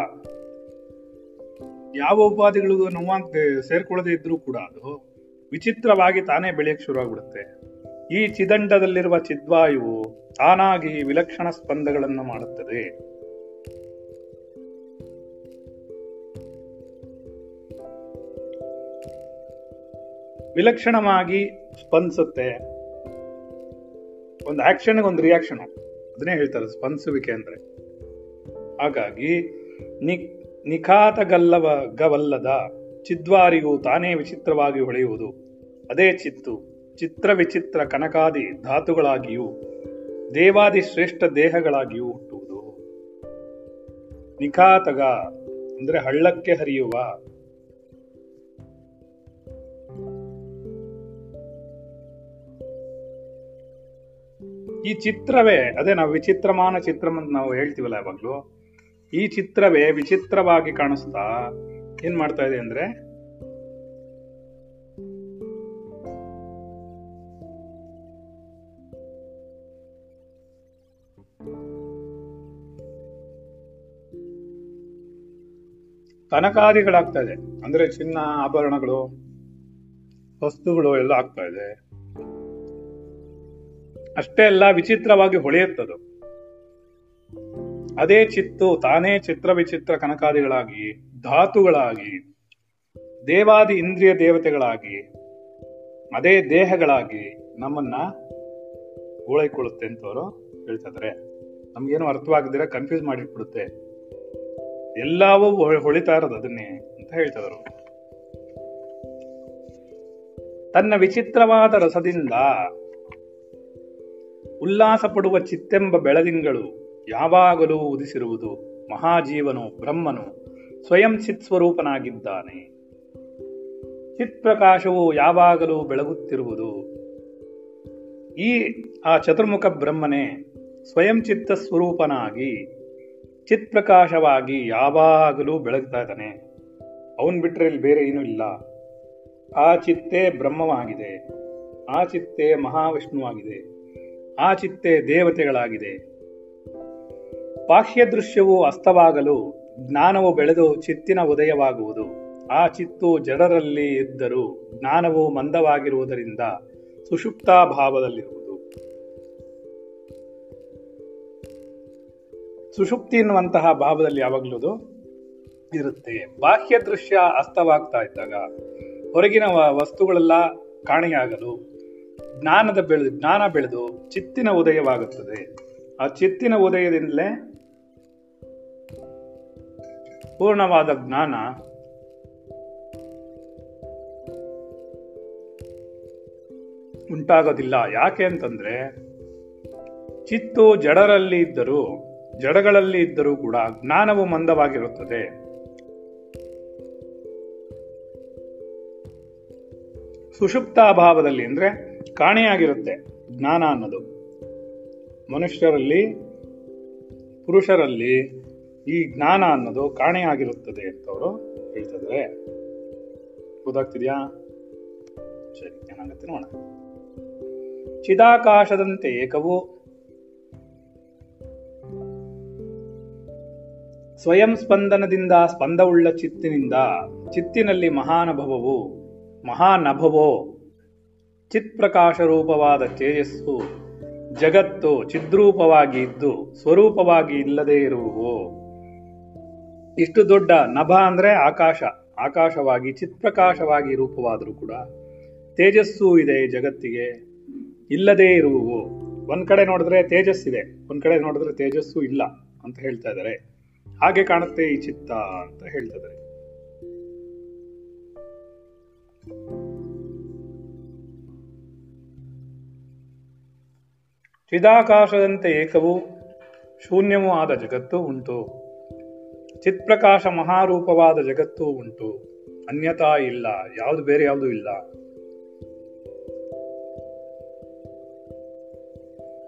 ಯಾವ ಉಪಾಧಿಗಳಿಗೂ ನೋವಾಗದೆ ಸೇರ್ಕೊಳ್ಳದೆ ಇದ್ರೂ ಕೂಡ ಅದು ವಿಚಿತ್ರವಾಗಿ ತಾನೇ ಬೆಳೆಯಕ್ಕೆ ಶುರುವಾಗ್ಬಿಡುತ್ತೆ. ಈ ಚಿದಂಡದಲ್ಲಿರುವ ಚಿದ್ವಾಯುವು ತಾನಾಗಿ ವಿಲಕ್ಷಣ ಸ್ಪಂದಗಳನ್ನು ಮಾಡುತ್ತದೆ. ವಿಲಕ್ಷಣವಾಗಿ ಸ್ಪಂದಿಸುತ್ತೆ. ಒಂದು ಆಕ್ಷನ್ ಒಂದು ರಿಯಾಕ್ಷನ್ ಅದನ್ನೇ ಹೇಳ್ತಾರೆ ಸ್ಪಂದಿಸುವಿಕೆ ಅಂದ್ರೆ. ಹಾಗಾಗಿ ನಿ ನಿಖಾತಗಲ್ಲವ ಗವಲ್ಲದ ಚಿದ್ವಾರಿಗೂ ತಾನೇ ವಿಚಿತ್ರವಾಗಿ ಹೊಳೆಯುವುದು. ಅದೇ ಚಿತ್ತು, ಚಿತ್ರ ವಿಚಿತ್ರ ಕನಕಾದಿ ಧಾತುಗಳಾಗಿಯೂ, ದೇವಾದಿ ಶ್ರೇಷ್ಠ ದೇಹಗಳಾಗಿಯೂ ಹುಟ್ಟುವುದು. ನಿಖಾತಗ ಅಂದ್ರೆ ಹಳ್ಳಕ್ಕೆ ಹರಿಯುವ ಈ ಚಿತ್ರವೇ, ಅದೇ ನಾವು ವಿಚಿತ್ರಮಾನ ಚಿತ್ರಂ ಅಂತ ನಾವು ಹೇಳ್ತೀವಲ್ಲ ಯಾವಾಗ್ಲೂ, ಈ ಚಿತ್ರವೇ ವಿಚಿತ್ರವಾಗಿ ಕಾಣಿಸ್ತಾ ಏನ್ ಮಾಡ್ತಾ ಇದೆ ಅಂದ್ರೆ, ತನಕಾದಿಗಳಾಗ್ತಾ ಇದೆ. ಅಂದ್ರೆ ಚಿನ್ನ, ಆಭರಣಗಳು, ವಸ್ತುಗಳು ಎಲ್ಲ ಆಗ್ತಾ ಇದೆ. ಅಷ್ಟೇ ಅಲ್ಲ, ವಿಚಿತ್ರವಾಗಿ ಹೊಳೆಯುತ್ತದು. ಅದೇ ಚಿತ್ತು ತಾನೇ ಚಿತ್ರ ವಿಚಿತ್ರ ಕನಕಾದಿಗಳಾಗಿ, ಧಾತುಗಳಾಗಿ, ದೇವಾದಿ ಇಂದ್ರಿಯ ದೇವತೆಗಳಾಗಿ, ಅದೇ ದೇಹಗಳಾಗಿ ನಮ್ಮನ್ನ ಓಳೈಕೊಳ್ಳುತ್ತೆ ಅಂತವರು ಹೇಳ್ತಿದ್ರೆ. ನಮ್ಗೇನು ಅರ್ಥವಾಗದಿರ ಕನ್ಫ್ಯೂಸ್ ಮಾಡಿಟ್ಬಿಡುತ್ತೆ. ಎಲ್ಲವೂ ಹೊಳಿತಾ ಇರೋದು ಅದನ್ನೇ ಅಂತ ಹೇಳ್ತಿದ್ರು. ತನ್ನ ವಿಚಿತ್ರವಾದ ರಸದಿಂದ ಉಲ್ಲಾಸ ಪಡುವ ಚಿತ್ತೆಂಬ ಬೆಳದಿಂಗಳು ಯಾವಾಗಲೂ ಉದಿಸಿರುವುದು ಮಹಾಜೀವನು ಬ್ರಹ್ಮನು ಸ್ವಯಂ ಚಿತ್ ಸ್ವರೂಪನಾಗಿದ್ದಾನೆ. ಚಿತ್ ಪ್ರಕಾಶವು ಯಾವಾಗಲೂ ಬೆಳಗುತ್ತಿರುವುದು. ಈ ಆ ಚತುರ್ಮುಖ ಬ್ರಹ್ಮನೇ ಸ್ವಯಂ ಚಿತ್ತ ಸ್ವರೂಪನಾಗಿ ಚಿತ್ ಪ್ರಕಾಶವಾಗಿ ಯಾವಾಗಲೂ ಬೆಳಗ್ತಾ ಇದ್ದಾನೆ. ಅವನ್ ಬಿಟ್ರೆ ಇಲ್ಲಿ ಬೇರೆ ಏನೂ ಇಲ್ಲ. ಆ ಚಿತ್ತೇ ಬ್ರಹ್ಮವಾಗಿದೆ. ಆ ಚಿತ್ತೇ ಮಹಾವಿಷ್ಣುವಾಗಿದೆ. ಆ ಚಿತ್ತೆ ದೇವತೆಗಳಾಗಿದೆ. ಬಾಹ್ಯ ದೃಶ್ಯವು ಅಸ್ತವಾಗಲು ಜ್ಞಾನವು ಬೆಳೆದು ಚಿತ್ತಿನ ಉದಯವಾಗುವುದು. ಆ ಚಿತ್ತು ಜಡರಲ್ಲಿ ಇದ್ದರೂ ಜ್ಞಾನವು ಮಂದವಾಗಿರುವುದರಿಂದ ಸುಷುಪ್ತಾ ಭಾವದಲ್ಲಿರುವುದು. ಸುಷುಪ್ತಿ ಎನ್ನುವಂತಹ ಭಾವದಲ್ಲಿ ಯಾವಾಗಲೂ ಇರುತ್ತೆ. ಬಾಹ್ಯ ದೃಶ್ಯ ಅಸ್ತವಾಗ್ತಾ ಇದ್ದಾಗ ಹೊರಗಿನ ವಸ್ತುಗಳೆಲ್ಲ ಕಾಣೆಯಾಗಲು ಜ್ಞಾನದ ಬೆಳೆ ಜ್ಞಾನ ಬೆಳೆದು ಚಿತ್ತಿನ ಉದಯವಾಗುತ್ತದೆ. ಆ ಚಿತ್ತಿನ ಉದಯದಿಂದಲೇ ಪೂರ್ಣವಾದ ಜ್ಞಾನ ಉಂಟಾಗೋದಿಲ್ಲ. ಯಾಕೆ ಅಂತಂದ್ರೆ, ಚಿತ್ತು ಜಡರಲ್ಲಿ ಇದ್ದರೂ, ಜಡಗಳಲ್ಲಿ ಇದ್ದರೂ ಕೂಡ ಜ್ಞಾನವು ಮಂದವಾಗಿರುತ್ತದೆ. ಸುಷುಪ್ತಾಭಾವದಲ್ಲಿ ಅಂದ್ರೆ ಕಾಣೆಯಾಗಿರುತ್ತೆ ಜ್ಞಾನ ಅನ್ನೋದು. ಮನುಷ್ಯರಲ್ಲಿ, ಪುರುಷರಲ್ಲಿ ಈ ಜ್ಞಾನ ಅನ್ನೋದು ಕಾಣೆಯಾಗಿರುತ್ತದೆ ಅಂತ ಅವರು ಹೇಳ್ತಿದ್ರೆ. ಗೊತ್ತಾಗ್ತಿದ್ಯಾ? ಸರಿ, ಏನಾಗುತ್ತೆ ನೋಡೋಣ. ಚಿದಾಕಾಶದಂತೆ ಏಕವು. ಸ್ವಯಂ ಸ್ಪಂದನದಿಂದ ಸ್ಪಂದವುಳ್ಳ ಚಿತ್ತಿನಿಂದ ಚಿತ್ತಿನಲ್ಲಿ ಮಹಾನುಭವವು, ಮಹಾನಭವೋ. ಚಿತ್ಪ್ರಕಾಶ ರೂಪವಾದ ತೇಜಸ್ಸು ಜಗತ್ತು ಚಿದ್ರೂಪವಾಗಿ ಇದ್ದು ಸ್ವರೂಪವಾಗಿ ಇಲ್ಲದೇ ಇರುವು ಇಷ್ಟು ದೊಡ್ಡ ನಭ ಅಂದ್ರೆ ಆಕಾಶ. ಆಕಾಶವಾಗಿ, ಚಿತ್ಪ್ರಕಾಶವಾಗಿ ರೂಪವಾದರೂ ಕೂಡ ತೇಜಸ್ಸು ಇದೆ ಜಗತ್ತಿಗೆ. ಇಲ್ಲದೇ ಇರುವು ಒಂದು ಕಡೆ ನೋಡಿದ್ರೆ ತೇಜಸ್ಸಿದೆ ಒಂದು ಕಡೆ ನೋಡಿದ್ರೆ ತೇಜಸ್ಸು ಇಲ್ಲ ಅಂತ ಹೇಳ್ತಾ ಇದ್ದಾರೆ. ಹಾಗೆ ಕಾಣುತ್ತೆ ಈ ಚಿತ್ತ ಅಂತ ಹೇಳ್ತಾ ಇದ್ದಾರೆ. ಚಿದಾಕಾಶದಂತೆ ಏಕವೂ ಶೂನ್ಯವೂ ಆದ ಜಗತ್ತು ಉಂಟು. ಚಿತ್ಪ್ರಕಾಶ ಮಹಾರೂಪವಾದ ಜಗತ್ತು ಉಂಟು. ಅನ್ಯತಾ ಇಲ್ಲ, ಯಾವುದು ಬೇರೆ ಯಾವುದು ಇಲ್ಲ.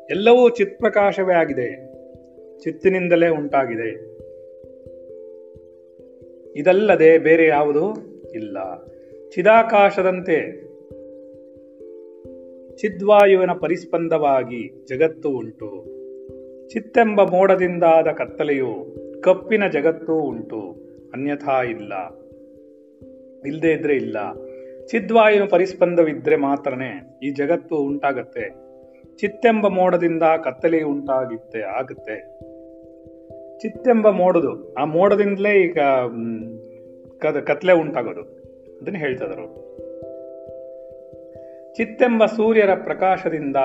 ಎಲ್ಲವೂ ಚಿತ್ಪ್ರಕಾಶವೇ ಆಗಿದೆ. ಚಿತ್ತಿನಿಂದಲೇ ಉಂಟಾಗಿದೆ. ಇದಲ್ಲದೆ ಬೇರೆ ಯಾವುದು ಇಲ್ಲ. ಚಿದಾಕಾಶದಂತೆ ಚಿದ್ವಾಯುವಿನ ಪರಿಸ್ಪಂದವಾಗಿ ಜಗತ್ತು ಉಂಟು. ಚಿತ್ತೆಂಬ ಮೋಡದಿಂದಾದ ಕತ್ತಲೆಯು ಕಪ್ಪಿನ ಜಗತ್ತು ಉಂಟು. ಅನ್ಯಥಾ ಇಲ್ಲ. ಇಲ್ಲದೆ ಇದ್ರೆ ಇಲ್ಲ. ಚಿದ್ವಾಯುವಿನ ಪರಿಸ್ಪಂದವಿದ್ರೆ ಮಾತ್ರನೇ ಈ ಜಗತ್ತು ಉಂಟಾಗತ್ತೆ. ಚಿತ್ತೆಂಬ ಮೋಡದಿಂದ ಕತ್ತಲೆ ಉಂಟಾಗಿತ್ತೆ, ಆಗುತ್ತೆ. ಚಿತ್ತೆಂಬ ಮೋಡದು, ಆ ಮೋಡದಿಂದಲೇ ಈಗ ಕತ್ತಲೆ ಉಂಟಾಗೋದು. ಅದನ್ನ ಹೇಳ್ತಿದ್ರು ಚಿತ್ತೆಂಬ ಸೂರ್ಯರ ಪ್ರಕಾಶದಿಂದ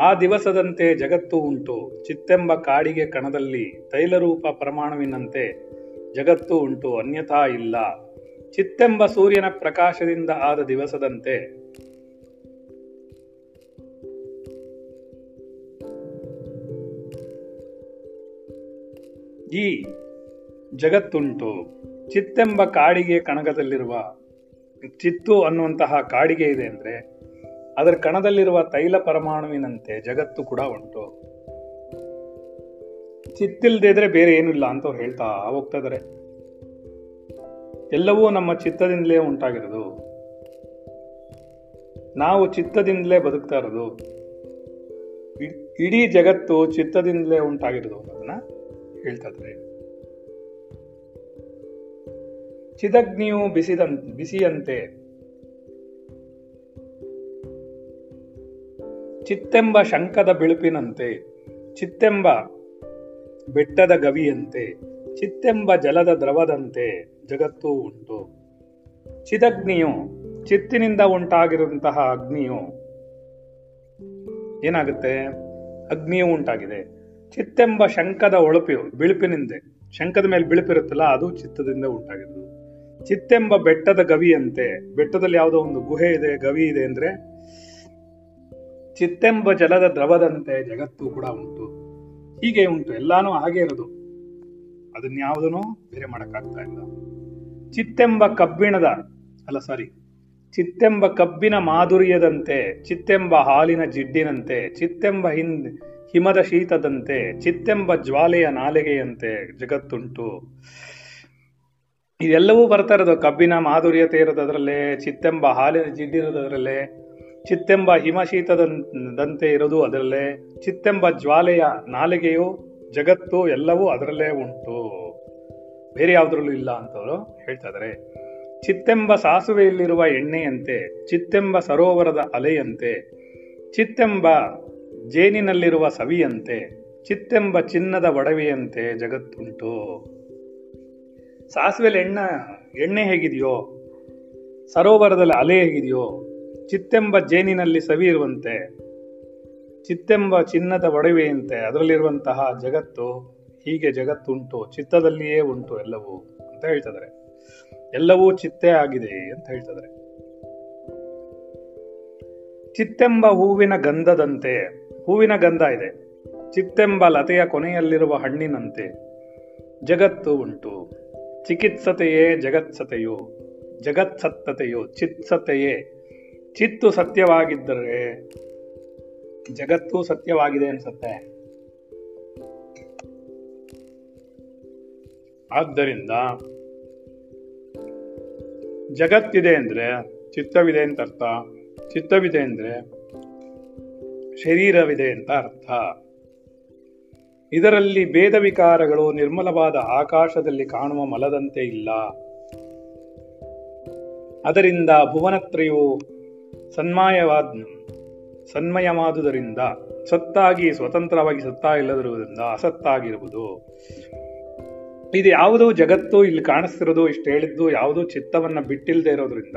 ಆ ದಿವಸದಂತೆ ಜಗತ್ತು ಉಂಟು. ಚಿತ್ತೆಂಬ ಕಾಡಿಗೆ ಕಣದಲ್ಲಿ ತೈಲರೂಪ ಪರಮಾಣುವಿನಂತೆ ಜಗತ್ತು ಉಂಟು, ಅನ್ಯಥಾ ಇಲ್ಲ. ಚಿತ್ತೆಂಬ ಸೂರ್ಯನ ಪ್ರಕಾಶದಿಂದ ಆದ ದಿವಸದಂತೆ ಈ ಜಗತ್ತುಂಟು. ಚಿತ್ತೆಂಬ ಕಾಡಿಗೆ ಕಣಗದಲ್ಲಿರುವ ಚಿತ್ತು ಅನ್ನುವಂತಹ ಕಾಡಿಗೆ ಇದೆ ಅಂದರೆ ಅದರ ಕಣದಲ್ಲಿರುವ ತೈಲ ಪರಮಾಣುವಿನಂತೆ ಜಗತ್ತು ಕೂಡ ಉಂಟು. ಚಿತ್ತಿಲ್ದೇ ಇದ್ರೆ ಬೇರೆ ಇಲ್ಲ ಅಂತ ಹೇಳ್ತಾ ಹೋಗ್ತಾ ಇದಾರೆ ಎಲ್ಲವೂ ನಮ್ಮ ಚಿತ್ತದಿಂದಲೇ ಉಂಟಾಗಿರೋದು. ನಾವು ಚಿತ್ತದಿಂದಲೇ ಬದುಕ್ತಾ ಇರೋದು. ಇಡೀ ಜಗತ್ತು ಚಿತ್ತದಿಂದಲೇ ಉಂಟಾಗಿರೋದು ಅನ್ನೋದನ್ನ ಹೇಳ್ತಾ ಇದ್ದಾರೆ ಚಿದಗ್ನಿಯು ಬಿಸಿದ ಬಿಸಿಯಂತೆ. ಚಿತ್ತೆಂಬ ಶಂಕದ ಬಿಳುಪಿನಂತೆ. ಚಿತ್ತೆಂಬ ಬೆಟ್ಟದ ಗವಿಯಂತೆ. ಚಿತ್ತೆಂಬ ಜಲದ ದ್ರವದಂತೆ ಜಗತ್ತು ಉಂಟು. ಚಿದಗ್ನಿಯು ಚಿತ್ತಿನಿಂದ ಉಂಟಾಗಿರುವಂತಹ ಅಗ್ನಿಯು. ಏನಾಗುತ್ತೆ? ಅಗ್ನಿಯು ಉಂಟಾಗಿದೆ. ಚಿತ್ತೆಂಬ ಶಂಕದ ಒಳಪಿಯು ಬಿಳುಪಿನಿಂದೆ. ಶಂಕದ ಮೇಲೆ ಬಿಳುಪಿರುತ್ತಲ್ಲ, ಅದು ಚಿತ್ತದಿಂದ ಉಂಟಾಗಿರೋದು ಚಿತ್ತೆಂಬ ಬೆಟ್ಟದ ಗವಿಯಂತೆ, ಬೆಟ್ಟದಲ್ಲಿ ಯಾವುದೋ ಒಂದು ಗುಹೆ ಇದೆ, ಗವಿ ಇದೆ ಅಂದ್ರೆ ಚಿತ್ತೆಂಬ ಜಲದ ದ್ರವದಂತೆ ಜಗತ್ತು ಕೂಡ ಉಂಟು. ಹೀಗೆ ಉಂಟು, ಎಲ್ಲಾನು ಹಾಗೆ ಇರೋದು. ಅದನ್ನ ಯಾವುದನ್ನು ಬೇರೆ ಮಾಡಕ್ಕಾಗ್ತಾ ಇಲ್ಲ. ಚಿತ್ತೆಂಬ ಕಬ್ಬಿಣದ, ಅಲ್ಲ ಸಾರಿ ಚಿತ್ತೆಂಬ ಕಬ್ಬಿನ ಮಾಧುರ್ಯದಂತೆ, ಚಿತ್ತೆಂಬ ಹಾಲಿನ ಜಿಡ್ಡಿನಂತೆ, ಚಿತ್ತೆಂಬ ಹಿಂದ್ ಹಿಮದ ಶೀತದಂತೆ, ಚಿತ್ತೆಂಬ ಜ್ವಾಲೆಯ ನಾಲಿಗೆಯಂತೆ ಜಗತ್ತುಂಟು. ಇದೆಲ್ಲವೂ ಬರ್ತಾ ಇರೋದು. ಕಬ್ಬಿನ ಮಾಧುರ್ಯತೆ ಇರೋದರಲ್ಲೇ ಚಿತ್ತೆಂಬ ಹಾಲಿನ ಜಿಡ್ಡಿರೋದರಲ್ಲೇ ಚಿತ್ತೆಂಬ ಹಿಮಶೀತದಂತೆ ಇರೋದು ಅದರಲ್ಲೇ, ಚಿತ್ತೆಂಬ ಜ್ವಾಲೆಯ ನಾಲಿಗೆಯು, ಜಗತ್ತು ಎಲ್ಲವೂ ಅದರಲ್ಲೇ ಉಂಟು. ಬೇರೆ ಯಾವುದ್ರಲ್ಲೂ ಇಲ್ಲ ಅಂತವರು ಹೇಳ್ತಾ ಚಿತ್ತೆಂಬ ಸಾಸುವೆಯಲ್ಲಿರುವ ಎಣ್ಣೆಯಂತೆ, ಚಿತ್ತೆಂಬ ಸರೋವರದ ಅಲೆಯಂತೆ, ಚಿತ್ತೆಂಬ ಜೇನಿನಲ್ಲಿರುವ ಸವಿಯಂತೆ, ಚಿತ್ತೆಂಬ ಚಿನ್ನದ ಒಡವೆಯಂತೆ ಜಗತ್ತುಂಟು. ಸಾಸಿವೆಲಿ ಎಣ್ಣೆ ಎಣ್ಣೆ ಹೇಗಿದೆಯೋ, ಸರೋವರದಲ್ಲಿ ಅಲೆ ಹೇಗಿದೆಯೋ, ಚಿತ್ತೆಂಬ ಜೇನಿನಲ್ಲಿ ಸವಿ ಇರುವಂತೆ, ಚಿತ್ತೆಂಬ ಚಿನ್ನದ ಒಡವೆಯಂತೆ ಅದರಲ್ಲಿರುವಂತಹ ಜಗತ್ತು ಹೀಗೆ ಜಗತ್ತುಂಟು, ಚಿತ್ತದಲ್ಲಿಯೇ ಉಂಟು ಎಲ್ಲವೂ ಅಂತ ಹೇಳ್ತಿದ್ದಾರೆ ಎಲ್ಲವೂ ಚಿತ್ತೆ ಆಗಿದೆ ಅಂತ ಹೇಳ್ತಿದ್ದಾರೆ ಚಿತ್ತೆಂಬ ಹೂವಿನ ಗಂಧದಂತೆ, ಹೂವಿನ ಗಂಧ ಇದೆ. ಚಿತ್ತೆಂಬ ಲತೆಯ ಕೊನೆಯಲ್ಲಿರುವ ಹಣ್ಣಿನಂತೆ ಜಗತ್ತು ಉಂಟು. ಚಿಕಿತ್ಸತೆಯೇ ಜಗತ್ಸತೆಯು, ಜಗತ್ಸತ್ತತೆಯು ಚಿತ್ಸತೆಯೇ. ಚಿತ್ತು ಸತ್ಯವಾಗಿದ್ದರೆ ಜಗತ್ತು ಸತ್ಯವಾಗಿದೆ ಅನ್ಸುತ್ತೆ. ಆದ್ದರಿಂದ ಜಗತ್ತಿದೆ ಅಂದ್ರೆ ಚಿತ್ತವಿದೆ ಅಂತ ಅರ್ಥ, ಚಿತ್ತವಿದೆ ಅಂದ್ರೆ ಶರೀರವಿದೆ ಅಂತ ಅರ್ಥ. ಇದರಲ್ಲಿ ಭೇದ ವಿಕಾರಗಳು ನಿರ್ಮಲವಾದ ಆಕಾಶದಲ್ಲಿ ಕಾಣುವ ಮಲದಂತೆ ಇಲ್ಲ. ಅದರಿಂದ ಭುವನತ್ರಯವು ಸನ್ಮಾಯವಾದ, ಸನ್ಮಯವಾದುದರಿಂದ ಸತ್ತಾಗಿ ಸ್ವತಂತ್ರವಾಗಿ ಸತ್ತಾ ಇಲ್ಲದಿರುವುದರಿಂದ ಅಸತ್ತಾಗಿರುವುದು. ಇದು ಯಾವುದೋ ಜಗತ್ತು ಇಲ್ಲಿ ಕಾಣಿಸ್ತಿರೋದು, ಇಷ್ಟು ಹೇಳಿದ್ದು ಯಾವುದು ಚಿತ್ತವನ್ನ ಬಿಟ್ಟಿಲ್ಲದೆ ಇರೋದ್ರಿಂದ,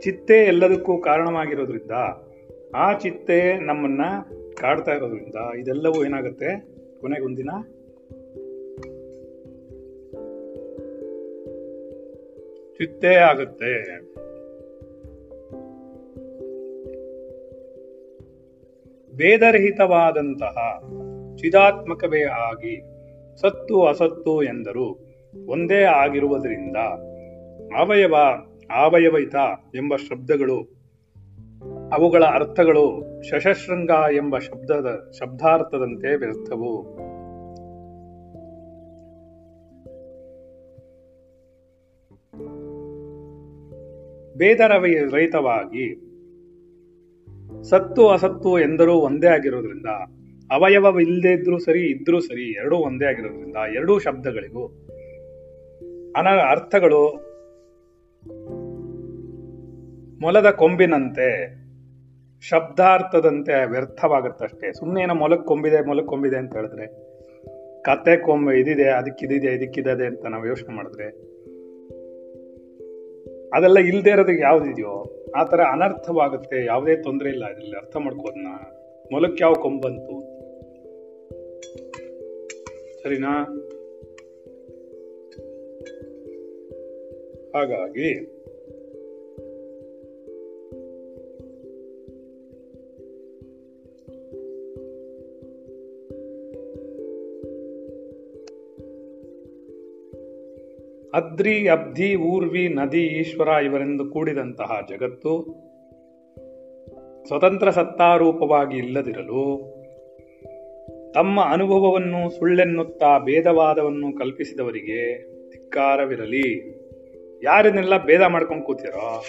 ಚಿತ್ತೆ ಎಲ್ಲದಕ್ಕೂ ಕಾರಣವಾಗಿರೋದ್ರಿಂದ, ಆ ಚಿತ್ತೆ ನಮ್ಮನ್ನ ಕಾಡ್ತಾ ಇರೋದ್ರಿಂದ ಇದೆಲ್ಲವೂ ಏನಾಗುತ್ತೆ? ಕೊನೆಗೊಂದಿನ ಚಿತ್ತೇ ಆಗುತ್ತೆ. ಭೇದರಹಿತವಾದಂತಹ ಚಿದಾತ್ಮಕವೇ ಆಗಿ ಸತ್ತು ಅಸತ್ತು ಎಂದರು. ಒಂದೇ ಆಗಿರುವುದರಿಂದ ಅವಯವ ಅವಯವಯಿತ ಎಂಬ ಶಬ್ದಗಳು ಅವುಗಳ ಅರ್ಥಗಳು ಶಶಶೃಂಗ ಎಂಬ ಶಬ್ದದ ಶಬ್ದಾರ್ಥದಂತೆ ವ್ಯರ್ಥವು. ಬೇದರ ರಹಿತವಾಗಿ ಸತ್ತು ಅಸತ್ತು ಎಂದರೂ ಒಂದೇ ಆಗಿರೋದ್ರಿಂದ ಅವಯವವಿಲ್ಲದೆ ಇದ್ರೂ ಸರಿ ಇದ್ರೂ ಸರಿ, ಎರಡೂ ಒಂದೇ ಆಗಿರೋದ್ರಿಂದ ಎರಡೂ ಶಬ್ದಗಳಿಗೂ ಅನ ಅರ್ಥಗಳು ಮೊಲದ ಕೊಂಬಿನಂತೆ ಶಬ್ದಾರ್ಥದಂತೆ ವ್ಯರ್ಥವಾಗುತ್ತಷ್ಟೇ. ಸುಮ್ಮನೆ ಏನೋ ಮೊಲಕ್ಕೊಂಬಿದೆ ಮೊಲಕ್ ಕೊಂಬಿದೆ ಅಂತ ಹೇಳಿದ್ರೆ ಕತೆ ಕೊಂಬ ಇದಿದೆ, ಅದಕ್ಕಿದಿದೆ ಇದಕ್ಕಿದೆ ಅಂತ ನಾವು ಯೋಚನೆ ಮಾಡಿದ್ರೆ, ಅದೆಲ್ಲ ಇಲ್ಲದೆ ಇರೋದಕ್ಕೆ ಯಾವ್ದಿದೆಯೋ, ಆ ಥರ ಅನರ್ಥವಾಗುತ್ತೆ, ಯಾವುದೇ ತೊಂದರೆ ಇಲ್ಲ ಇದರಲ್ಲಿ. ಅರ್ಥ ಮಾಡ್ಕೋದ್ನ ಮೊಲಕ್ಕೆ ಯಾವ ಕೊಂಬಂತು? ಸರಿನಾ? ಹಾಗಾಗಿ ಅದ್ರಿ ಅಬ್ಧಿ ಊರ್ವಿ ನದಿ ಈಶ್ವರ ಇವರೆಂದು ಕೂಡಿದಂತಹ ಜಗತ್ತು ಸ್ವತಂತ್ರ ಸತ್ತಾರೂಪವಾಗಿ ಇಲ್ಲದಿರಲು ತಮ್ಮ ಅನುಭವವನ್ನು ಸುಳ್ಳೆನ್ನುತ್ತಾ ಭೇದವಾದವನ್ನು ಕಲ್ಪಿಸಿದವರಿಗೆ ಧಿಕ್ಕಾರವಿರಲಿ. ಯಾರನ್ನೆಲ್ಲ ಭೇದ ಮಾಡ್ಕೊಂಡು ಕೂತಿರೋ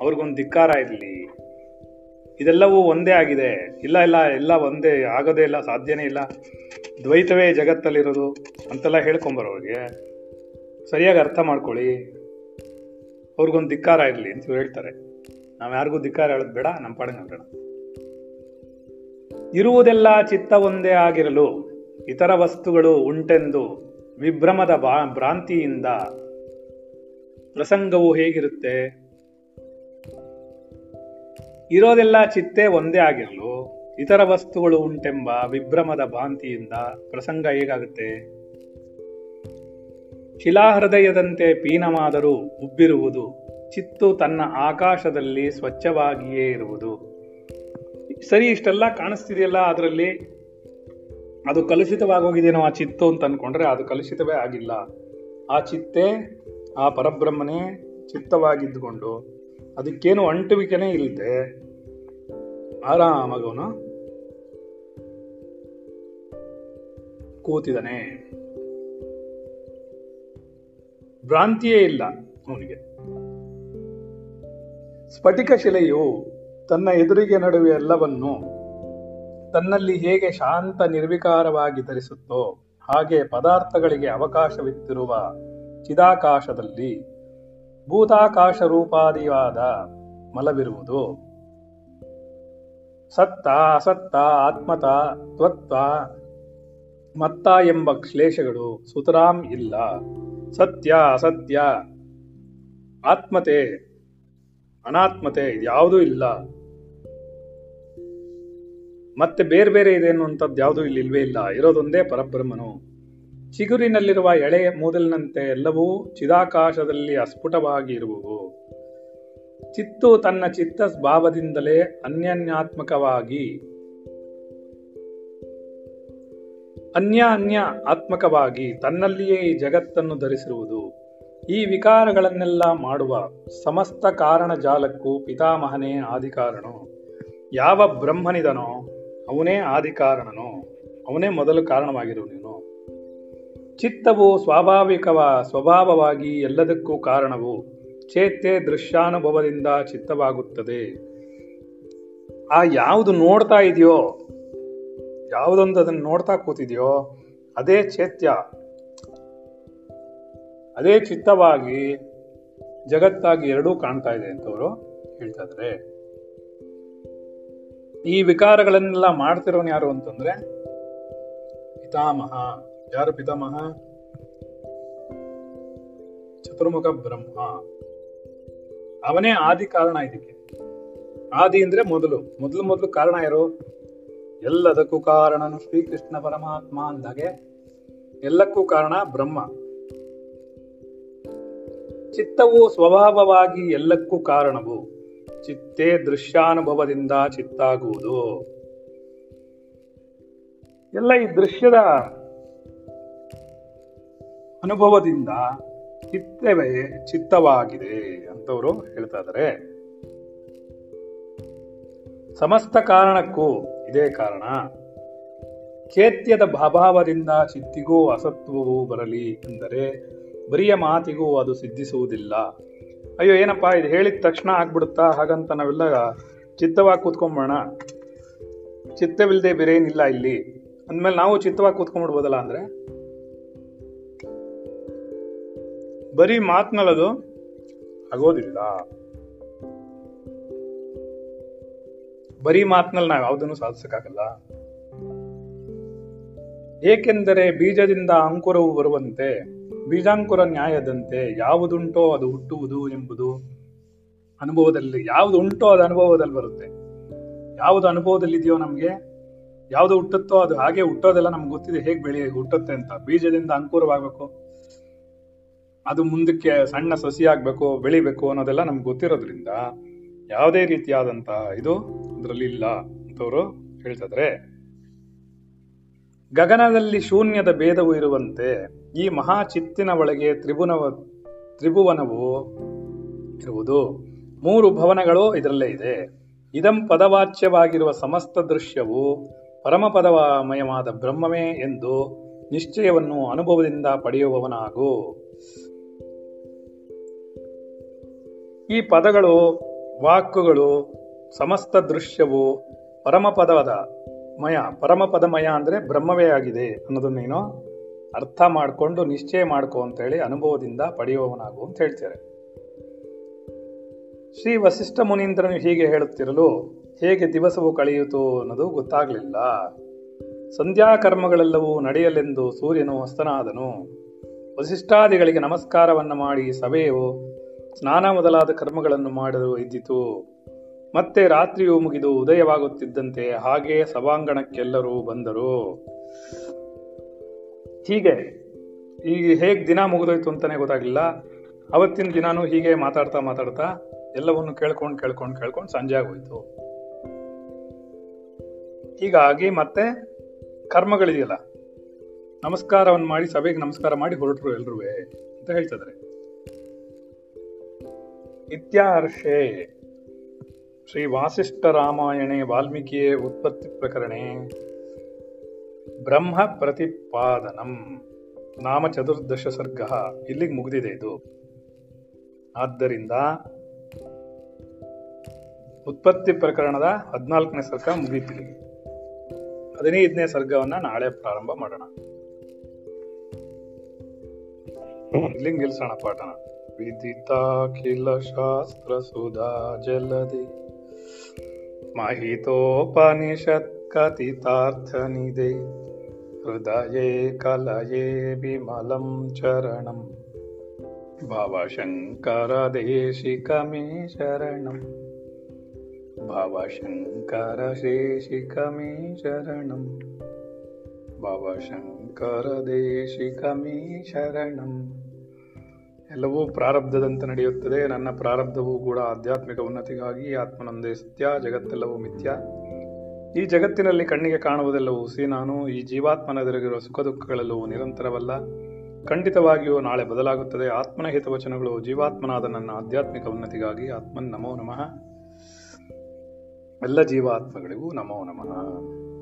ಅವ್ರಿಗೊಂದು ಧಿಕ್ಕಾರ ಇರಲಿ. ಇದೆಲ್ಲವೂ ಒಂದೇ ಆಗಿದೆ. ಇಲ್ಲ ಇಲ್ಲ, ಎಲ್ಲ ಒಂದೇ, ಆಗೋದೇ ಇಲ್ಲ, ಸಾಧ್ಯನೇ ಇಲ್ಲ. ದ್ವೈತವೇ ಜಗತ್ತಲ್ಲಿರೋದು ಅಂತೆಲ್ಲ ಹೇಳ್ಕೊಂಬರೋರಿಗೆ ಸರಿಯಾಗಿ ಅರ್ಥ ಮಾಡ್ಕೊಳ್ಳಿ. ಅವ್ರಿಗೊಂದು ಧಿಕ್ಕಾರ ಇರಲಿ ಅಂತ ಹೇಳ್ತಾರೆ. ನಾವು ಯಾರಿಗೂ ಧಿಕ್ಕಾರ ಹೇಳೋದು ಬೇಡ ನಮ್ಮ ಪಾಡಿಗೆ ನಾವು ಬೇಡ. ಇರುವುದೆಲ್ಲ ಚಿತ್ತ ಒಂದೇ ಆಗಿರಲು ಇತರ ವಸ್ತುಗಳು ಉಂಟೆಂದು ವಿಭ್ರಮದ ಬಾ ಭ್ರಾಂತಿಯಿಂದ ಪ್ರಸಂಗವು ಹೇಗಿರುತ್ತೆ? ಇರೋದೆಲ್ಲ ಚಿತ್ತೆ ಒಂದೇ ಆಗಿರಲು ಇತರ ವಸ್ತುಗಳು ಉಂಟೆಂಬ ವಿಭ್ರಮದ ಭ್ರಾಂತಿಯಿಂದ ಪ್ರಸಂಗ ಹೇಗಾಗುತ್ತೆ? ಶಿಲಾಹೃದಯದಂತೆ ಪೀನವಾದರೂ ಉಬ್ಬಿರುವುದು, ಚಿತ್ತು ತನ್ನ ಆಕಾಶದಲ್ಲಿ ಸ್ವಚ್ಛವಾಗಿಯೇ ಇರುವುದು. ಸರಿ, ಇಷ್ಟೆಲ್ಲ ಕಾಣಿಸ್ತಿದೆಯಲ್ಲ ಅದರಲ್ಲಿ? ಅದು ಕಲುಷಿತವಾಗೋಗಿದೇನೋ ಆ ಚಿತ್ತು ಅಂತ ಅನ್ಕೊಂಡ್ರೆ ಅದು ಕಲುಷಿತವೇ ಆಗಿಲ್ಲ. ಆ ಚಿತ್ತೆ, ಆ ಪರಬ್ರಹ್ಮನೇ ಚಿತ್ತವಾಗಿದ್ದುಕೊಂಡು ಅದಕ್ಕೇನು ಅಂಟುವಿಕೆನೇ ಇಲ್ಲದೆ ಆರಾಮಾಗವನು ಕೂತಿದ್ದಾನೆ. ಭ್ರಾಂತಿಯೇ ಇಲ್ಲ ಅವನಿಗೆ. ಸ್ಫಟಿಕ ಶಿಲೆಯು ತನ್ನ ಎದುರಿಗೆ ನಡುವೆ ಎಲ್ಲವನ್ನು ತನ್ನಲ್ಲಿ ಹೇಗೆ ಶಾಂತ ನಿರ್ವಿಕಾರವಾಗಿ ಧರಿಸುತ್ತೋ ಹಾಗೆ ಪದಾರ್ಥಗಳಿಗೆ ಅವಕಾಶವಿತ್ತಿರುವ ಚಿದಾಕಾಶದಲ್ಲಿ ಭೂತಾಕಾಶ ರೂಪಾದಿಯಾದ ಮಲವಿರುವುದು. ಸತ್ತ, ಅಸತ್ತ, ಆತ್ಮತ ತ್ವತ್ವ ಮತ್ತ ಎಂಬ ಶ್ಲೇಷಗಳು ಸುತರಾಂ ಇಲ್ಲ. ಸತ್ಯ, ಅಸತ್ಯ. ಆತ್ಮತೆ, ಅನಾತ್ಮತೆ ಯಾವುದೂ ಇಲ್ಲ. ಮತ್ತೆ ಬೇರೆ ಬೇರೆ ಇದೆ ಅನ್ನುವಂಥದ್ದು ಯಾವುದೂ ಇಲ್ಲಿ ಇಲ್ವೇ ಇಲ್ಲ. ಇರೋದೊಂದೇ ಪರಬ್ರಹ್ಮನು. ಚಿಗುರಿನಲ್ಲಿರುವ ಎಳೆ ಮೂದಲಿನಂತೆ ಎಲ್ಲವೂ ಚಿದಾಕಾಶದಲ್ಲಿ ಅಸ್ಫುಟವಾಗಿ ಇರುವವು. ಚಿತ್ತು ತನ್ನ ಚಿತ್ತ ಭಾವದಿಂದಲೇ ಅನ್ಯನ್ಯಾತ್ಮಕವಾಗಿ ಅನ್ಯ ಅನ್ಯ ಆತ್ಮಕವಾಗಿ ತನ್ನಲ್ಲಿಯೇ ಈ ಜಗತ್ತನ್ನು ಧರಿಸಿರುವುದು. ಈ ವಿಕಾರಗಳನ್ನೆಲ್ಲ ಮಾಡುವ ಸಮಸ್ತ ಕಾರಣ ಜಾಲಕ್ಕೂ ಪಿತಾಮಹನೇ ಆದಿಕಾರಣನು ಯಾವ ಬ್ರಹ್ಮನಿದನೋ ಅವನೇ ಆದಿಕಾರಣನೋ. ಅವನೇ ಮೊದಲು ಕಾರಣವಾಗಿರುವನು ಚಿತ್ತವು ಸ್ವಾಭಾವಿಕವ ಸ್ವಭಾವವಾಗಿ ಎಲ್ಲದಕ್ಕೂ ಕಾರಣವು. ಚೇತೆ ದೃಶ್ಯಾನುಭವದಿಂದ ಚಿತ್ತವಾಗುತ್ತದೆ. ಆ ಯಾವುದು ನೋಡ್ತಾ ಇದೆಯೋ ಯಾವುದೊಂದು ಅದನ್ನ ನೋಡ್ತಾ ಕೂತಿದ್ಯೋ, ಅದೇ ಚೇತ್ಯ. ಅದೇ ಚಿತ್ತವಾಗಿ ಜಗತ್ತಾಗಿ ಎರಡೂ ಕಾಣ್ತಾ ಇದೆ ಅಂತವರು ಹೇಳ್ತಾ ಇದ್ದಾರೆ ಈ ವಿಕಾರಗಳನ್ನೆಲ್ಲ ಮಾಡ್ತಿರೋನ್ ಯಾರು ಅಂತಂದ್ರೆ, ಪಿತಾಮಹ. ಯಾರು ಪಿತಾಮಹ? ಚತುರ್ಮುಖ ಬ್ರಹ್ಮ. ಅವನೇ ಆದಿ ಕಾರಣ ಇದಕ್ಕೆ. ಆದಿ ಅಂದ್ರೆ ಮೊದಲು. ಮೊದಲು ಮೊದಲು ಕಾರಣ ಯಾರು? ಎಲ್ಲದಕ್ಕೂ ಕಾರಣನು ಶ್ರೀಕೃಷ್ಣ ಪರಮಾತ್ಮ ಅಂದಾಗೆ ಎಲ್ಲಕ್ಕೂ ಕಾರಣ ಬ್ರಹ್ಮ. ಚಿತ್ತವು ಸ್ವಭಾವವಾಗಿ ಎಲ್ಲಕ್ಕೂ ಕಾರಣವು. ಚಿತ್ತೇ ದೃಶ್ಯಾನುಭವದಿಂದ ಚಿತ್ತಾಗುವುದು. ಎಲ್ಲ ಈ ದೃಶ್ಯದ ಅನುಭವದಿಂದ ಚಿತ್ತವೇ ಚಿತ್ತವಾಗಿದೆ ಅಂತವರು ಹೇಳ್ತಾ ಇದ್ದಾರೆ ಸಮಸ್ತ ಕಾರಣಕ್ಕೂ ಇದೇ ಕಾರಣ ಖೇತ್ಯದ ಅಭಾವದಿಂದ ಚಿತ್ತಿಗೂ ಅಸತ್ವವೂ ಬರಲಿ ಎಂದರೆ ಬರಿಯ ಮಾತಿಗೂ ಅದು ಸಿದ್ಧಿಸುವುದಿಲ್ಲ. ಅಯ್ಯೋ, ಏನಪ್ಪಾ, ಇದು ಹೇಳಿದ ತಕ್ಷಣ ಆಗ್ಬಿಡುತ್ತಾ? ಹಾಗಂತ ನಾವೆಲ್ಲ ಚಿತ್ತವಾಗಿ ಕೂತ್ಕೊಂಬೋಣ ಚಿತ್ತವಿಲ್ಲದೆ ಬೇರೆ ಏನಿಲ್ಲ ಇಲ್ಲಿ. ಅಂದಮೇಲೆ ನಾವು ಚಿತ್ತವಾಗಿ ಕೂತ್ಕೊಂಡ್ಬಿಡ್ಬೋದಲ್ಲ ಅಂದರೆ? ಬರೀ ಮಾತ್ನಲ್ಲದು ಆಗೋದಿಲ್ಲ. ಬರೀ ಮಾತಿನಲ್ಲಿ ನಾವು ಯಾವುದನ್ನು ಸಾಧಿಸಕ್ಕಾಗಲ್ಲ. ಏಕೆಂದರೆ ಬೀಜದಿಂದ ಅಂಕುರವು ಬರುವಂತೆ, ಬೀಜಾಂಕುರ ನ್ಯಾಯದಂತೆ ಯಾವುದುಂಟೋ ಅದು ಹುಟ್ಟುವುದು ಎಂಬುದು ಅನುಭವದಲ್ಲಿ ಯಾವುದು ಉಂಟೋ ಅದು ಅನುಭವದಲ್ಲಿ ಬರುತ್ತೆ. ಯಾವುದು ಅನುಭವದಲ್ಲಿ ಇದೆಯೋ ನಮಗೆ, ಯಾವುದು ಹುಟ್ಟುತ್ತೋ ಅದು ಹಾಗೆ ಹುಟ್ಟೋದೆಲ್ಲ ನಮ್ಗೆ ಗೊತ್ತಿದೆ, ಹೇಗೆ ಬೆಳಿ ಹುಟ್ಟುತ್ತೆ ಅಂತ. ಬೀಜದಿಂದ ಅಂಕುರವಾಗಬೇಕು, ಅದು ಮುಂದಕ್ಕೆ ಸಣ್ಣ ಸಸಿ ಆಗ್ಬೇಕು ಬೆಳಿಬೇಕು ಅನ್ನೋದೆಲ್ಲ ನಮ್ಗೆ ಗೊತ್ತಿರೋದ್ರಿಂದ ಯಾವುದೇ ರೀತಿಯಾದಂತಹ ಇದು ಅದರಲ್ಲಿ ಇಲ್ಲ ಅಂತವರು ಹೇಳ್ತಿದ್ರೆ ಗಗನದಲ್ಲಿ ಶೂನ್ಯದ ಭೇದವು ಇರುವಂತೆ ಈ ಮಹಾ ಚಿತ್ತಿನ ಒಳಗೆ ತ್ರಿಭುನವ, ತ್ರಿಭುವನವು ಇರುವುದು. ಮೂರು ಭವನಗಳು ಇದರಲ್ಲೇ ಇದೆ. ಇದಂ ಪದವಾಚ್ಯವಾಗಿರುವ ಸಮಸ್ತ ದೃಶ್ಯವು ಪರಮಪದಮಯವಾದ ಬ್ರಹ್ಮವೇ ಎಂದು ನಿಶ್ಚಯವನ್ನು ಅನುಭವದಿಂದ ಪಡೆಯುವವನಾಗು. ಈ ಪದಗಳು ವಾಕ್ಕುಗಳು ಸಮಸ್ತ ದೃಶ್ಯವು ಪರಮಪದವದ ಮಯ. ಪರಮಪದಮಯ ಅಂದ್ರೆ ಬ್ರಹ್ಮವೇ ಆಗಿದೆ ಅನ್ನೋದನ್ನೇನೋ ಅರ್ಥ ಮಾಡಿಕೊಂಡು, ನಿಶ್ಚಯ ಮಾಡ್ಕೊ ಅಂತ ಹೇಳಿ ಅನುಭವದಿಂದ ಪಡೆಯುವವನಾಗು ಅಂತ ಹೇಳ್ತಾರೆ ಶ್ರೀ ವಸಿಷ್ಠ ಮುನೀಂದ್ರನು ಹೀಗೆ ಹೇಳುತ್ತಿರಲು, ಹೇಗೆ ದಿವಸವು ಕಳೆಯಿತು ಅನ್ನೋದು ಗೊತ್ತಾಗಲಿಲ್ಲ. ಸಂಧ್ಯಾ ಕರ್ಮಗಳೆಲ್ಲವೂ ನಡೆಯಲೆಂದು ಸೂರ್ಯನು ಹಸ್ತನಾದನು ವಸಿಷ್ಠಾದಿಗಳಿಗೆ ನಮಸ್ಕಾರವನ್ನು ಮಾಡಿ ಸಭೆಯು ಸ್ನಾನ ಮೊದಲಾದ ಕರ್ಮಗಳನ್ನು ಮಾಡಲು ಇದ್ದಿತು. ಮತ್ತೆ ರಾತ್ರಿಯು ಮುಗಿದು ಉದಯವಾಗುತ್ತಿದ್ದಂತೆ ಹಾಗೆ ಸಭಾಂಗಣಕ್ಕೆಲ್ಲರೂ ಬಂದರು. ಹೀಗೆ ಈಗ ಹೇಗೆ ದಿನ ಮುಗಿದೋಯ್ತು ಅಂತಾನೆ ಗೊತ್ತಾಗಿಲ್ಲ ಅವತ್ತಿನ ದಿನಾನು ಹೀಗೆ ಮಾತಾಡ್ತಾ ಮಾತಾಡ್ತಾ ಎಲ್ಲವನ್ನು ಕೇಳ್ಕೊಂಡು ಕೇಳ್ಕೊಂಡು ಕೇಳ್ಕೊಂಡು ಸಂಜೆ ಆಗೋಯ್ತು. ಹೀಗಾಗಿ ಮತ್ತೆ ಕರ್ಮಗಳಿದೆಯಲ್ಲ ನಮಸ್ಕಾರವನ್ನು ಮಾಡಿ ಸಭೆಗೆ ನಮಸ್ಕಾರ ಮಾಡಿ ಹೊರಟರು ಎಲ್ರೂ ಅಂತ ಹೇಳ್ತಿದ್ದಾರೆ ಇತ್ಯಾರ್ಷೆ. ಶ್ರೀ ವಾಸಿಷ್ಠ ರಾಮಾಯಣೆ ವಾಲ್ಮೀಕಿಯೇ ಉತ್ಪತ್ತಿ ಪ್ರಕರಣ. ಬ್ರಹ್ಮ ಪ್ರತಿಪಾದನಂ. ನಾಮ ಚತುರ್ದಶ ಸರ್ಗ. ಇಲ್ಲಿಗೆ ಮುಗಿದಿದೆ ಇದು. ಆದ್ದರಿಂದ ಉತ್ಪತ್ತಿ ಪ್ರಕರಣದ ಹದಿನಾಲ್ಕನೇ ಸರ್ಗ ಮುಗೀತಿದೆ. ಹದಿನೈದನೇ ಸರ್ಗವನ್ನ ನಾಳೆ ಪ್ರಾರಂಭ ಮಾಡೋಣ. ಇಲ್ಲಿಗೆ ನಿಲ್ಸೋಣ ಪಾಠನ. विदिताखिलशास्त्रसुधा जलदि। जलदेपनिषत्कथितार्थनिदे हृदये कलये विमलं चरणं भवशङ्करदेशिकमे शरणं भवशङ्करशेषिकमे शरणं भवशङ्कर देशिकमी शरणम्। ಎಲ್ಲವೂ ಪ್ರಾರಬ್ಧದಂತೆ ನಡೆಯುತ್ತದೆ. ನನ್ನ ಪ್ರಾರಬ್ಧವೂ ಕೂಡ ಆಧ್ಯಾತ್ಮಿಕ ಉನ್ನತಿಗಾಗಿ, ಆತ್ಮನೊಂದೇ ಸತ್ಯ, ಜಗತ್ತೆಲ್ಲವೂ ಮಿಥ್ಯ. ಈ ಜಗತ್ತಿನಲ್ಲಿ ಕಣ್ಣಿಗೆ ಕಾಣುವುದೆಲ್ಲವೂ ಹುಸಿ ನಾನು ಈ ಜೀವಾತ್ಮನೆದುರಿಗಿರುವ ಸುಖ ದುಃಖಗಳೆಲ್ಲವೂ ನಿರಂತರವಲ್ಲ. ಖಂಡಿತವಾಗಿಯೂ ನಾಳೆ ಬದಲಾಗುತ್ತದೆ. ಆತ್ಮನ ಹಿತವಚನಗಳು ಜೀವಾತ್ಮನಾದ ನನ್ನ ಆಧ್ಯಾತ್ಮಿಕ ಉನ್ನತಿಗಾಗಿ. ಆತ್ಮನ್ ನಮೋ ನಮಃ. ಎಲ್ಲ ಜೀವಾತ್ಮಗಳಿಗೂ ನಮೋ ನಮಃ.